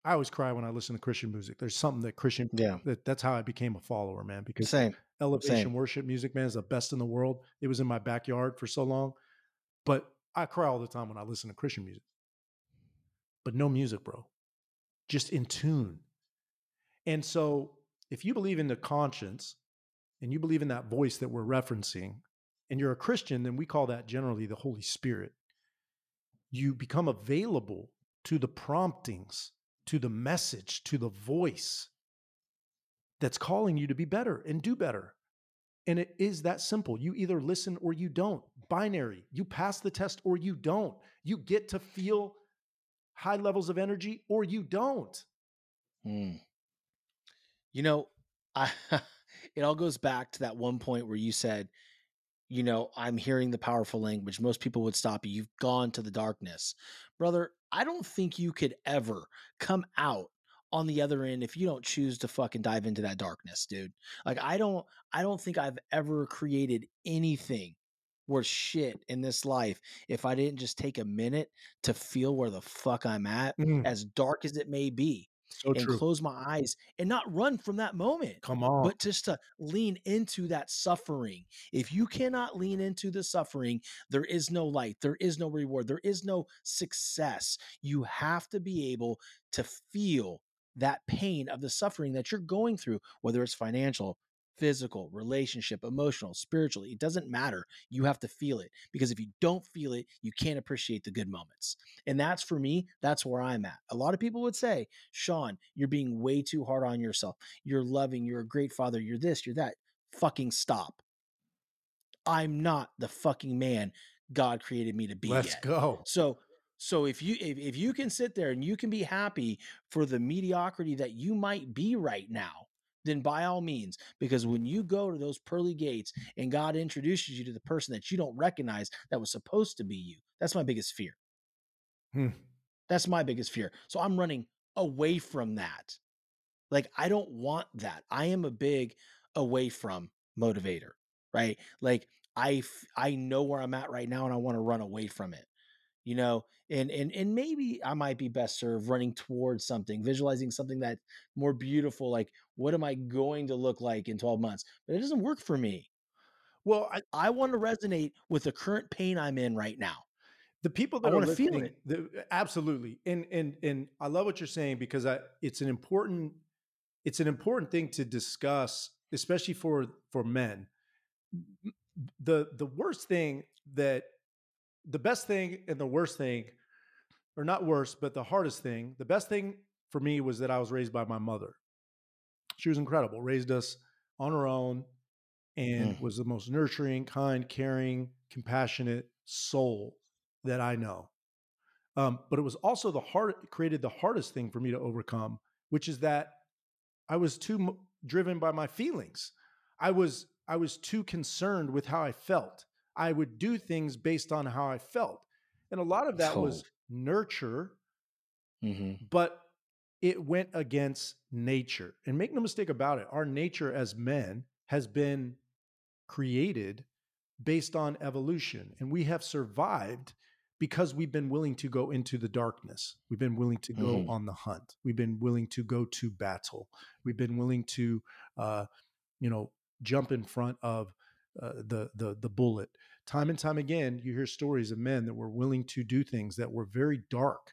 Speaker 2: I always cry when I listen to Christian music. There's something that Christian
Speaker 1: Yeah.
Speaker 2: that, that's how I became a follower, man. Because
Speaker 1: Same.
Speaker 2: elevation
Speaker 1: Same.
Speaker 2: worship music, man, is the best in the world. It was in my backyard for so long. But I cry all the time when I listen to Christian music. But no music, bro. Just in tune. And so if you believe in the conscience and you believe in that voice that we're referencing, and you're a Christian, then we call that generally the Holy Spirit. You become available to the promptings, to the message, to the voice that's calling you to be better and do better. And it is that simple. You either listen or you don't. Binary. You pass the test or you don't. You get to feel high levels of energy or you don't.
Speaker 1: Mm. You know, I it all goes back to that one point where you said, you know, I'm hearing the powerful language. Most people would stop you. You've gone to the darkness. Brother, I don't think you could ever come out on the other end if you don't choose to fucking dive into that darkness, dude. Like I don't I don't think I've ever created anything worth shit in this life if I didn't just take a minute to feel where the fuck I'm at,
Speaker 2: Mm,
Speaker 1: as dark as it may be
Speaker 2: so
Speaker 1: and
Speaker 2: true.
Speaker 1: close my eyes and not run from that moment,
Speaker 2: Come on.
Speaker 1: but just to lean into that suffering. If you cannot lean into the suffering, there is no light, there is no reward, there is no success. You have to be able to feel that pain of the suffering that you're going through, whether it's financial. Physical, relationship, emotional, spiritually, it doesn't matter. You have to feel it because if you don't feel it, you can't appreciate the good moments. And that's for me, that's where I'm at. A lot of people would say, Sean, you're being way too hard on yourself. You're loving, you're a great father, you're this, you're that. Fucking stop. I'm not the fucking man God created me to be
Speaker 2: Let's
Speaker 1: yet.
Speaker 2: go.
Speaker 1: So so if you if, if you can sit there and you can be happy for the mediocrity that you might be right now, then by all means, because when you go to those pearly gates and God introduces you to the person that you don't recognize that was supposed to be you, that's my biggest fear.
Speaker 2: Hmm.
Speaker 1: That's my biggest fear. So I'm running away from that. Like I don't want that. I am a big away from motivator, right? Like I f- I know where I'm at right now and I want to run away from it. You know, and and and maybe I might be best served running towards something, visualizing something that more beautiful like what am I going to look like in 12 months? But it doesn't work for me.
Speaker 2: Well, I,
Speaker 1: I want to resonate with the current pain I'm in right now.
Speaker 2: the people
Speaker 1: I
Speaker 2: that are
Speaker 1: wanna feel
Speaker 2: listening, the, absolutely, and and and I love what you're saying because I, it's an important, it's an important thing to discuss, especially for for men. The the worst thing that, the best thing and the worst thing, or not worse, but the hardest thing, the best thing for me was that I was raised by my mother. She was incredible, raised us on her own, and
Speaker 1: Mm.
Speaker 2: was the most nurturing, kind, caring, compassionate soul that I know. Um, but it was also the hard created the hardest thing for me to overcome, which is that I was too m- driven by my feelings. I was I was too concerned with how I felt. I would do things based on how I felt, and a lot of that was nurture,
Speaker 1: Mm-hmm.
Speaker 2: but it went against nature. And make no mistake about it, our nature as men has been created based on evolution, and we have survived because we've been willing to go into the darkness. We've been willing to go
Speaker 1: Mhm.
Speaker 2: on the hunt. We've been willing to go to battle. We've been willing to, uh, you know, jump in front of uh, the the the bullet. Time and time again, you hear stories of men that were willing to do things that were very dark.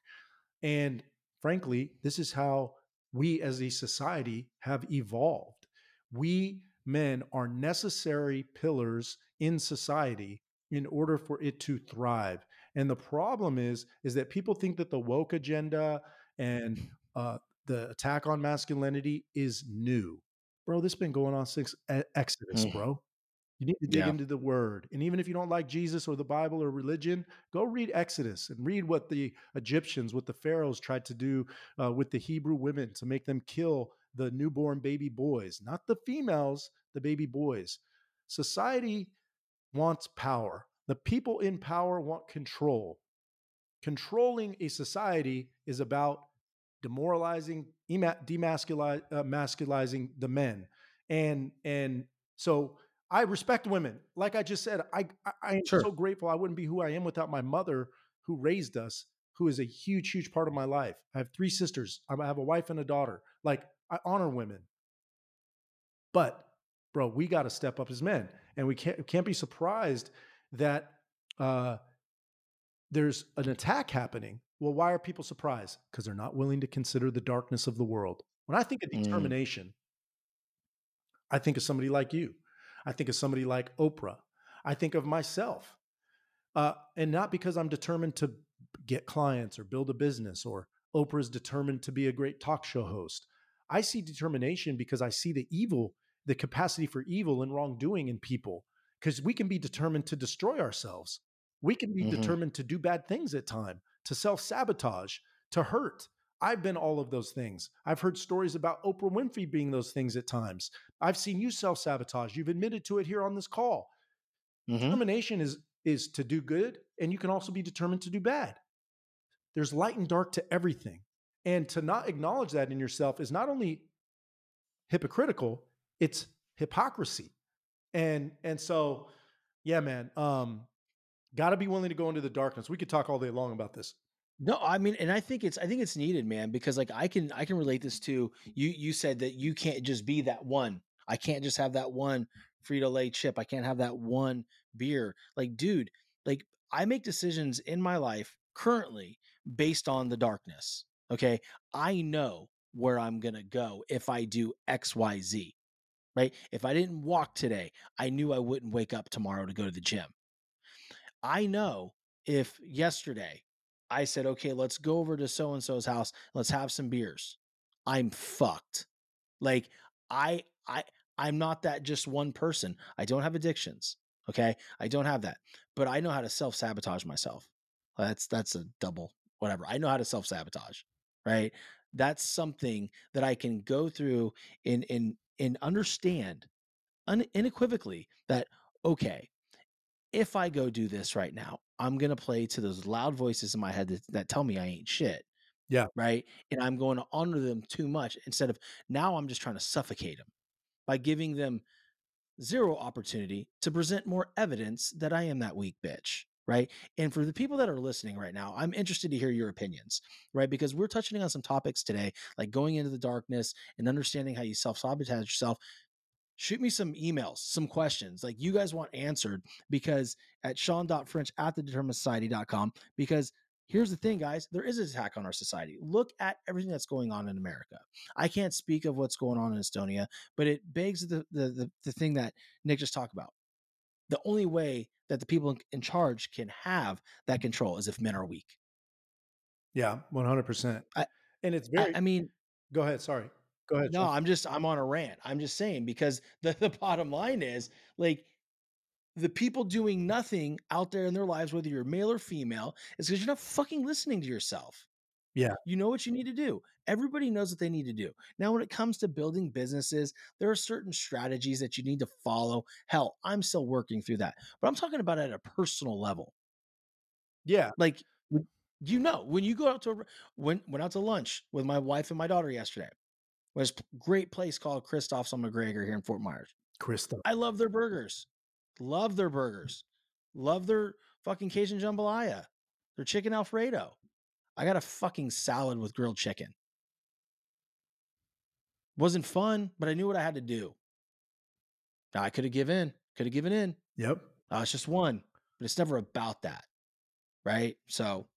Speaker 2: And frankly, this is how we as a society have evolved. We men are necessary pillars in society in order for it to thrive. And the problem is, is that people think that the woke agenda and uh, the attack on masculinity is new, bro. This has been going on since Exodus,
Speaker 1: Mm.
Speaker 2: bro. You need to dig
Speaker 1: Yeah.
Speaker 2: into the word. And even if you don't like Jesus or the Bible or religion, go read Exodus and read what the Egyptians, what the pharaohs tried to do uh, with the Hebrew women to make them kill the newborn baby boys, not the females, the baby boys. Society wants power. The people in power want control. Controlling a society is about demoralizing, ema- demasculizing uh, the men. And and So I respect women. Like I just said, I I, I am sure. so grateful. I wouldn't be who I am without my mother who raised us, who is a huge, huge part of my life. I have three sisters. I have a wife and a daughter. Like I honor women. But bro, we got to step up as men, and we can't can't be surprised that uh, there's an attack happening. Well, why are people surprised? Because they're not willing to consider the darkness of the world. When I think of mm. determination, mm. I think of somebody like you. I think of somebody like Oprah. I think of myself. Uh, and not because I'm determined to get clients or build a business or Oprah is determined to be a great talk show host. I see determination because I see the evil, the capacity for evil and wrongdoing in people, because we can be determined to destroy ourselves. We can be mm-hmm. determined to do bad things at time, to self sabotage, to hurt. I've been all of those things. I've heard stories about Oprah Winfrey being those things at times. I've seen you self sabotage. You've admitted to it here on this call. Mm-hmm. Determination is is to do good, and you can also be determined to do bad. There's light and dark to everything. And to not acknowledge that in yourself is not only hypocritical, it's hypocrisy. And and so, yeah, man, um, got to be willing to go into the darkness. We could talk all day long about this.
Speaker 1: No, I mean, and I think it's I think it's needed, man, because like I can I can relate this to you. You said that you can't just be that one. I can't just have that one Frito Lay chip. I can't have that one beer. Like, dude, like I make decisions in my life currently based on the darkness. Okay. I know where I'm to go if I do XYZ, right? If I didn't walk today, I knew I wouldn't wake up tomorrow to go to the gym. I know if yesterday I said, okay, let's go over to so and so's house, let's have some beers, I'm fucked. Like, I, I, I'm not that just one person. I don't have addictions. Okay. I don't have that, but I know how to self sabotage myself. That's, that's a double whatever. I know how to self sabotage, right? That's something that I can go through and, and, and understand un- unequivocally that, okay, if I go do this right now, I'm going to play to those loud voices in my head that, that tell me I ain't shit.
Speaker 2: Yeah.
Speaker 1: Right. And I'm going to honor them too much instead of now I'm just trying to suffocate them by giving them zero opportunity to present more evidence that I am that weak bitch. Right. And for the people that are listening right now, I'm interested to hear your opinions, right? Because we're touching on some topics today, like going into the darkness and understanding how you self sabotage yourself. Shoot me some emails, some questions like you guys want answered because at Sean.French at the determined society.com, because here's the thing, guys, there is an attack on our society. Look at everything that's going on in America. I can't speak of what's going on in Estonia, but it begs the the the, the thing that Nick just talked about. The only way that the people in charge can have that control is if men are weak.
Speaker 2: Yeah, one hundred percent. And it's very.
Speaker 1: I, I, mean,
Speaker 2: go ahead. Sorry. Go ahead.
Speaker 1: No, I'm just I'm on a rant. I'm just saying because the the bottom line is like the people doing nothing out there in their lives, whether you're male or female, is because you're not fucking listening to yourself.
Speaker 2: Yeah.
Speaker 1: You know what you need to do. Everybody knows what they need to do. Now, when it comes to building businesses, there are certain strategies that you need to follow. Hell, I'm still working through that, but I'm talking about at a personal level.
Speaker 2: Yeah.
Speaker 1: Like, you know, when you go out to, when, went out to lunch with my wife and my daughter yesterday, was a great place called Christoph's on McGregor here in Fort Myers.
Speaker 2: Christoph.
Speaker 1: I love their burgers. Love their burgers. Love their fucking Cajun jambalaya. Their chicken Alfredo. I got a fucking salad with grilled chicken. Wasn't fun, but I knew what I had to do. Now I could have given, in. could have given in.
Speaker 2: Yep.
Speaker 1: Uh, it's just one, but it's never about that, right? So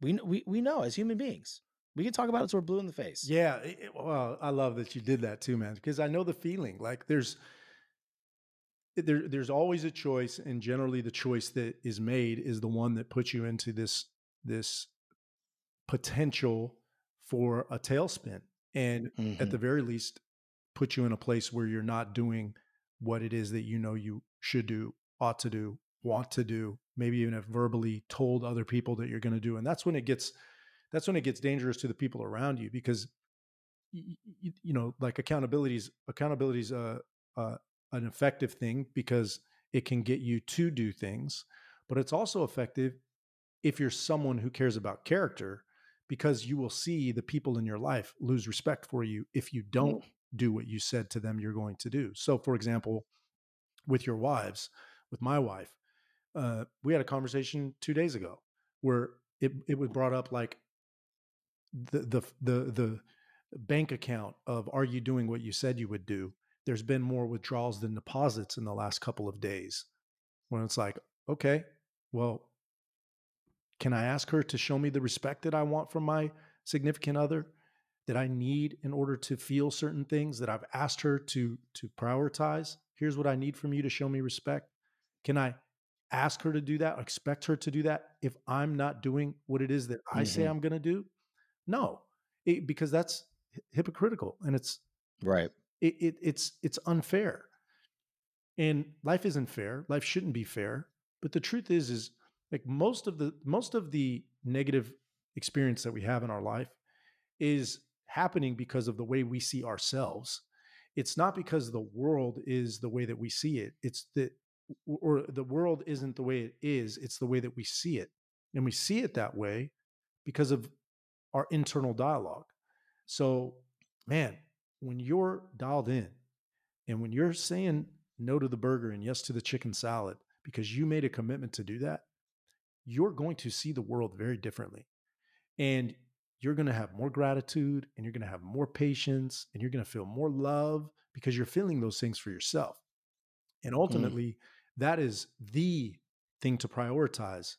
Speaker 1: we we we know as human beings, we can talk about it so we're blue in the face.
Speaker 2: Yeah. It, well, I love that you did that too, man, because I know the feeling. Like there's there, there's always a choice, and generally the choice that is made is the one that puts you into this this potential for a tailspin and mm-hmm. at the mm-hmm. very least put you in a place where you're not doing what it is that you know you should do ought to do want to do maybe even have verbally told other people that you're going to do and that's when it gets that's when it gets dangerous to the people around you because you, you know like accountabilities accountabilities uh, uh, an effective thing because it can get you to do things but it's also effective if you're someone who cares about character because you will see the people in your life lose respect for you if you don't mm. do what you said to them you're going to do. So, for example, with your wives, with my wife. Uh, we had a conversation two days ago where it it was brought up like the the the the bank account of are you doing what you said you would do? There's been more withdrawals than deposits in the last couple of days. When it's like, okay, well, can I ask her to show me the respect that I want from my significant other? that I need in order to feel certain things that I've asked her to to prioritize. Here's what I need from you to show me respect. Can I ask her to do that, expect her to do that if I'm not doing what it is that I mm-hmm. say I'm going to do? No, it, because that's hypocritical and it's
Speaker 1: right.
Speaker 2: It, it, it's it's unfair, and life isn't fair. Life shouldn't be fair. But the truth is, is like most of the most of the negative experience that we have in our life is happening because of the way we see ourselves. It's not because the world is the way that we see it. It's that, or the world isn't the way it is. It's the way that we see it. And we see it that way because of our internal dialogue. So, man, when you're dialed in and when you're saying no to the burger and yes to the chicken salad because you made a commitment to do that, you're going to see the world very differently. And you're going to have more gratitude and you're going to have more patience and you're going to feel more love because you're feeling those things for yourself. And mm. ultimately, mm. that is the thing to prioritize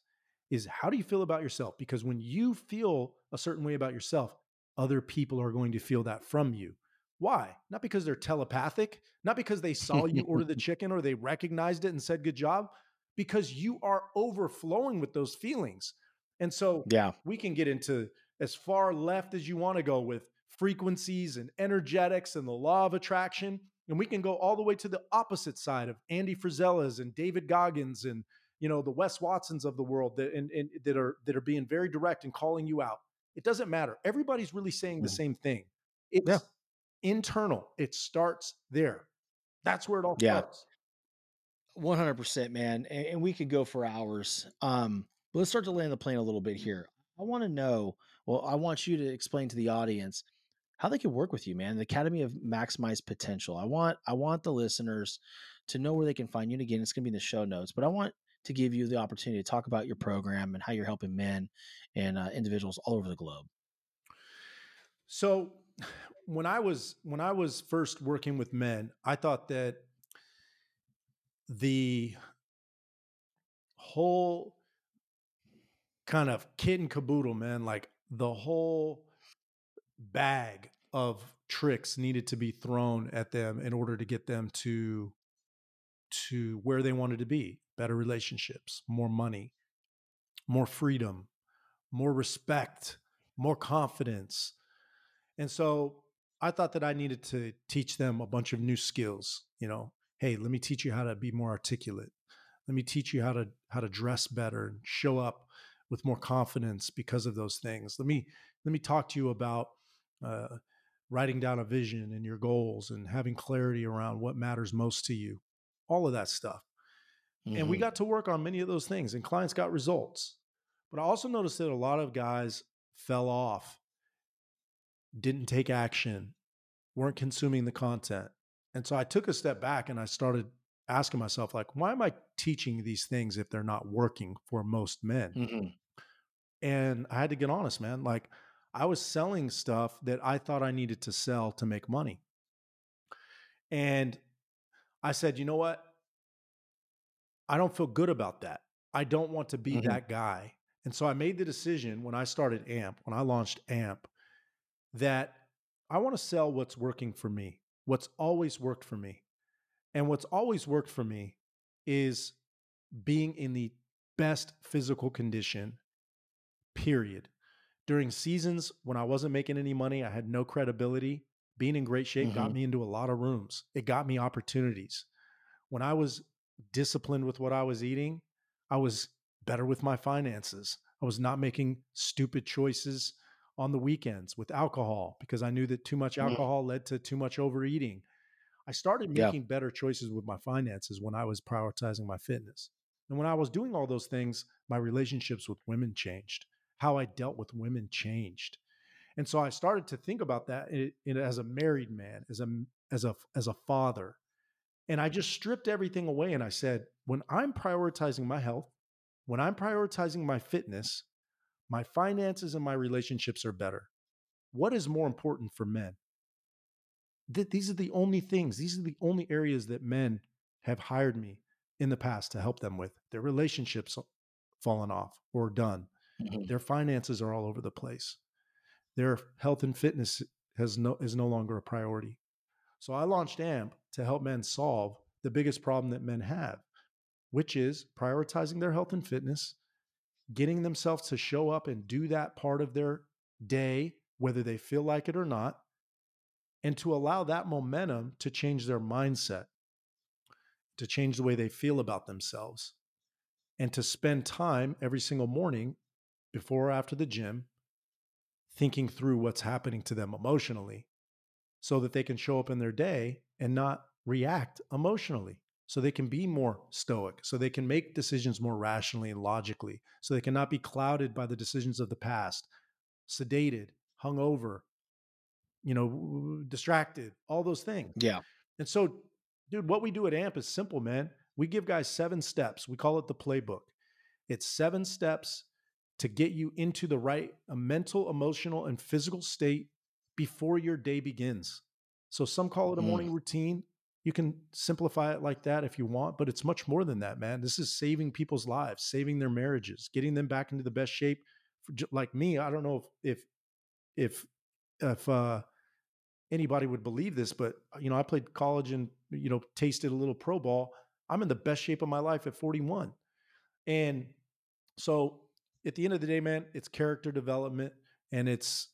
Speaker 2: is how do you feel about yourself? Because when you feel a certain way about yourself, other people are going to feel that from you. Why? Not because they're telepathic, not because they saw you order the chicken or they recognized it and said good job, because you are overflowing with those feelings. And so
Speaker 1: yeah,
Speaker 2: we can get into as far left as you want to go with frequencies and energetics and the law of attraction. And we can go all the way to the opposite side of Andy Frisella's and David Goggins and you know the Wes Watsons of the world that and, and that are that are being very direct and calling you out. It doesn't matter. Everybody's really saying the mm. same thing. It's yeah. internal. It starts there. That's where it all yeah. starts.
Speaker 1: One hundred percent, man. And, and, we could go for hours. Um, but let's start to land the plane a little bit here. I want to know well, I want you to explain to the audience how they can work with you, man. The Academy of Maximized Potential. I want I want the listeners to know where they can find you. And again, it's going to be in the show notes, but I want to give you the opportunity to talk about your program and how you're helping men and uh, individuals all over the globe.
Speaker 2: So, when I was when I was first working with men, I thought that the whole kind of kid and caboodle, man, like the whole bag of tricks needed to be thrown at them in order to get them to to where they wanted to be better relationships more money more freedom more respect more confidence and so i thought that i needed to teach them a bunch of new skills you know hey let me teach you how to be more articulate let me teach you how to how to dress better and show up with more confidence because of those things. Let me let me talk to you about uh, writing down a vision and your goals and having clarity around what matters most to you. All of that stuff. Mm-hmm. And we mm-hmm. got to work on many of those things, and clients got results. But I also noticed that a lot of guys fell off, didn't take action, weren't consuming the content. And so I took a step back and I started asking myself like why am i teaching these things if they're not working for most men mm-hmm. and i had to get honest man like i was selling stuff that i thought i needed to sell to make money and i said you know what i don't feel good about that i don't want to be mm-hmm. that guy and so i made the decision when i started amp when i launched amp that i want to sell what's working for me what's always worked for me and what's always worked for me is being in the best physical condition, period. During seasons when I wasn't making any money, I had no credibility. Being in great shape mm-hmm. got me into a lot of rooms. It got me opportunities. When I was disciplined with what I was eating, I was better with my finances. I was not making stupid choices on the weekends with alcohol because I knew that too much mm-hmm. alcohol mm-hmm. led to too much overeating. I started making yeah. better choices with my finances when I was prioritizing my fitness. And when I was doing all those things, my relationships with women changed. How I dealt with women changed. And so I started to think about that in, in, as a married man, as a as a as a father, And I just stripped everything away and I said, when I'm prioritizing my health, when I'm prioritizing my fitness, my finances and my relationships are better. What is more important for men? Th- these are the only things, these are the only areas that men have hired me in the past to help them with. Their relationships fallen off or done. Mm-hmm. Their finances are all over the place. Their health and fitness has no is no longer a priority. So I launched AMP to help men solve the biggest problem that men have, which is prioritizing their health and fitness, getting themselves to show up and do that part of their day, whether they feel like it or not, and to allow that momentum to change their mindset, to change the way they feel about themselves, and to spend time every single morning before or after the gym thinking through what's happening to them emotionally so that they can show up in their day and not react emotionally. So they can be more stoic so they can make decisions more rationally and logically so they cannot be clouded by the decisions of the past sedated hungover you know distracted all those things.
Speaker 1: Yeah.
Speaker 2: And so dude what we do at amp is simple man. We give guys seven steps. We call it the playbook. It's seven steps to get you into the right a mental, emotional, and physical state before your day begins. So some call it a mm. morning mm. routine. You can simplify it like that if you want, but it's much more than that, man. This is saving people's lives, saving their marriages, getting them back into the best shape. For, like me, I don't know if if if if uh, anybody would believe this, but you know, I played college and you know tasted a little pro ball. I'm in the best shape of my life at 41, and so at the end of the day, man, it's character development and it's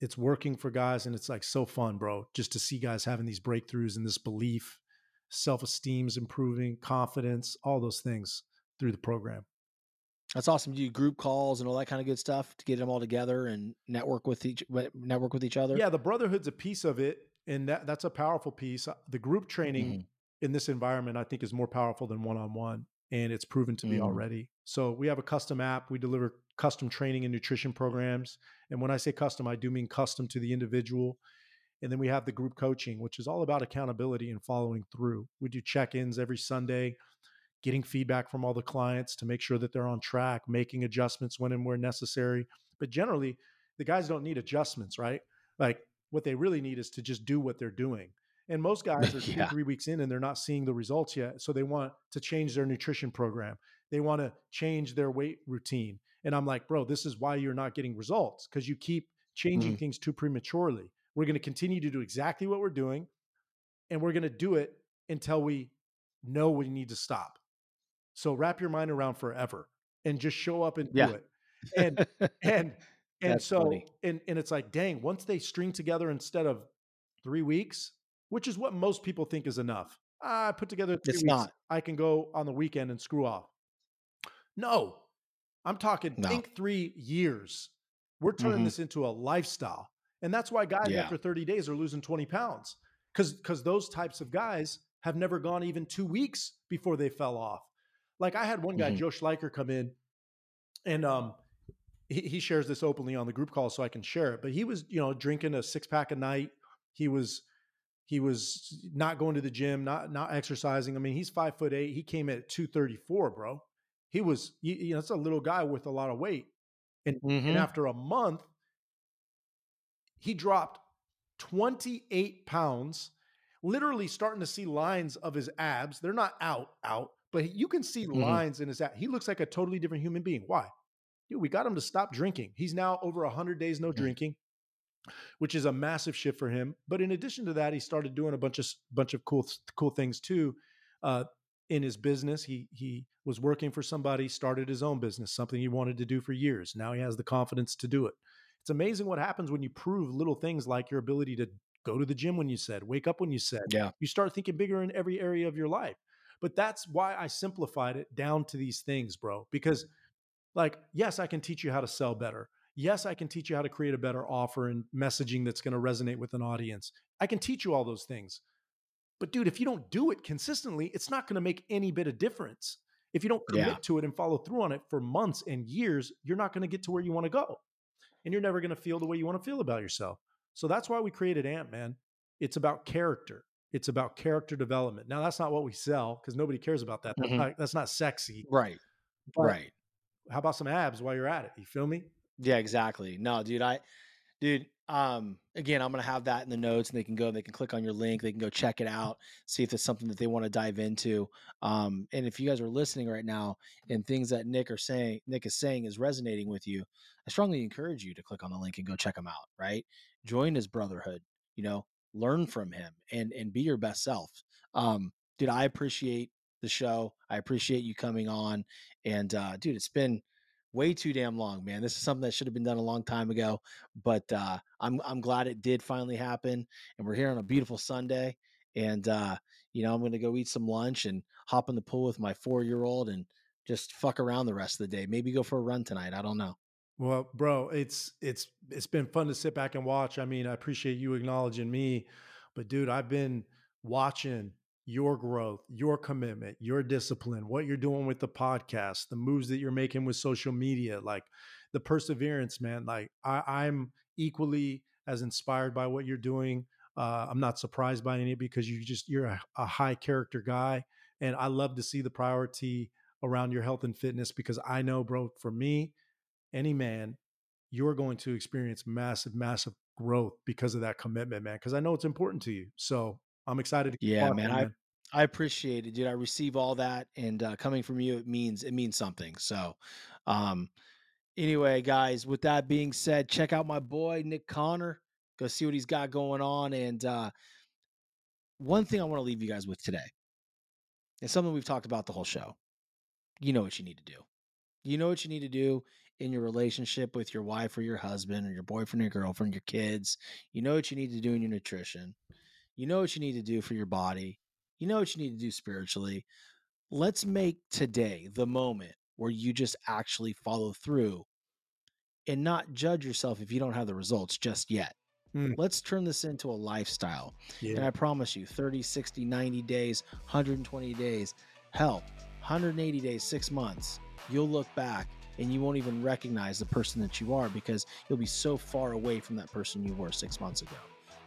Speaker 2: it's working for guys and it's like so fun, bro, just to see guys having these breakthroughs and this belief, self-esteem's improving, confidence, all those things through the program.
Speaker 1: That's awesome. Do you group calls and all that kind of good stuff to get them all together and network with each network with each other?
Speaker 2: Yeah, the brotherhood's a piece of it, and that that's a powerful piece. The group training mm-hmm. in this environment, I think, is more powerful than one on one and it's proven to be mm. already. So we have a custom app. We deliver custom training and nutrition programs. And when I say custom, I do mean custom to the individual. And then we have the group coaching, which is all about accountability and following through. We do check ins every Sunday, getting feedback from all the clients to make sure that they're on track, making adjustments when and where necessary. But generally, the guys don't need adjustments, right? Like what they really need is to just do what they're doing. And most guys are two, yeah. three weeks in and they're not seeing the results yet. So they want to change their nutrition program. They want to change their weight routine. And I'm like, bro, this is why you're not getting results because you keep changing mm-hmm. things too prematurely. We're going to continue to do exactly what we're doing. And we're going to do it until we know we need to stop. So wrap your mind around forever and just show up and yeah. do it. And, and, and That's so, funny. and, and it's like, dang, once they string together instead of three weeks, which is what most people think is enough. I put together three it's weeks. not. I can go on the weekend and screw off. No, I'm talking no. think three years. We're turning mm-hmm. this into a lifestyle. And that's why guys yeah. after 30 days are losing 20 pounds. Cause because those types of guys have never gone even two weeks before they fell off. Like I had one guy, mm-hmm. Joe Schleicher, come in and um he, he shares this openly on the group call so I can share it. But he was, you know, drinking a six pack a night. He was he was not going to the gym, not not exercising. I mean, he's five foot eight. He came in at two thirty four, bro. He was, you know, it's a little guy with a lot of weight, and, mm-hmm. and after a month, he dropped twenty eight pounds. Literally starting to see lines of his abs. They're not out, out, but you can see mm-hmm. lines in his abs. He looks like a totally different human being. Why? Dude, we got him to stop drinking. He's now over 100 days no mm-hmm. drinking which is a massive shift for him. But in addition to that, he started doing a bunch of bunch of cool cool things too. Uh, in his business, he he was working for somebody, started his own business, something he wanted to do for years. Now he has the confidence to do it. It's amazing what happens when you prove little things like your ability to go to the gym when you said, wake up when you said.
Speaker 1: Yeah.
Speaker 2: You start thinking bigger in every area of your life. But that's why I simplified it down to these things, bro. Because like, yes, I can teach you how to sell better. Yes, I can teach you how to create a better offer and messaging that's going to resonate with an audience. I can teach you all those things. But dude, if you don't do it consistently, it's not going to make any bit of difference. If you don't commit yeah. to it and follow through on it for months and years, you're not going to get to where you want to go. And you're never going to feel the way you want to feel about yourself. So that's why we created AMP man. It's about character. It's about character development. Now, that's not what we sell because nobody cares about that. That's, mm-hmm. not, that's not sexy.
Speaker 1: Right. But right.
Speaker 2: How about some abs while you're at it? You feel me?
Speaker 1: Yeah, exactly. No, dude, I, dude, um, again, I'm gonna have that in the notes, and they can go, they can click on your link, they can go check it out, see if it's something that they want to dive into. Um, and if you guys are listening right now, and things that Nick are saying, Nick is saying, is resonating with you, I strongly encourage you to click on the link and go check him out. Right, join his brotherhood. You know, learn from him and and be your best self. Um, dude, I appreciate the show. I appreciate you coming on, and uh, dude, it's been way too damn long, man. This is something that should have been done a long time ago, but uh, I'm I'm glad it did finally happen, and we're here on a beautiful Sunday. And uh, you know, I'm gonna go eat some lunch and hop in the pool with my four year old and just fuck around the rest of the day. Maybe go for a run tonight. I don't know.
Speaker 2: Well, bro, it's it's it's been fun to sit back and watch. I mean, I appreciate you acknowledging me, but dude, I've been watching your growth, your commitment, your discipline, what you're doing with the podcast, the moves that you're making with social media, like the perseverance, man. Like I, am equally as inspired by what you're doing. Uh, I'm not surprised by any because you just you're a, a high character guy, and I love to see the priority around your health and fitness because I know, bro, for me, any man, you're going to experience massive, massive growth because of that commitment, man. Because I know it's important to you. So I'm excited.
Speaker 1: yeah, man. I I appreciate it, dude. I receive all that, and uh, coming from you, it means it means something. So, um, anyway, guys. With that being said, check out my boy Nick Connor. Go see what he's got going on. And uh, one thing I want to leave you guys with today is something we've talked about the whole show. You know what you need to do. You know what you need to do in your relationship with your wife or your husband or your boyfriend or your girlfriend, your kids. You know what you need to do in your nutrition. You know what you need to do for your body. You know what you need to do spiritually. Let's make today the moment where you just actually follow through and not judge yourself if you don't have the results just yet. Mm. Let's turn this into a lifestyle. Yeah. And I promise you 30, 60, 90 days, 120 days, hell, 180 days, six months, you'll look back and you won't even recognize the person that you are because you'll be so far away from that person you were six months ago.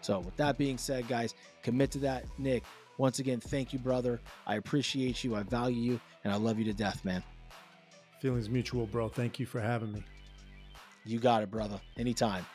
Speaker 1: So, with that being said, guys, commit to that. Nick, once again, thank you, brother. I appreciate you. I value you, and I love you to death, man.
Speaker 2: Feelings mutual, bro. Thank you for having me.
Speaker 1: You got it, brother. Anytime.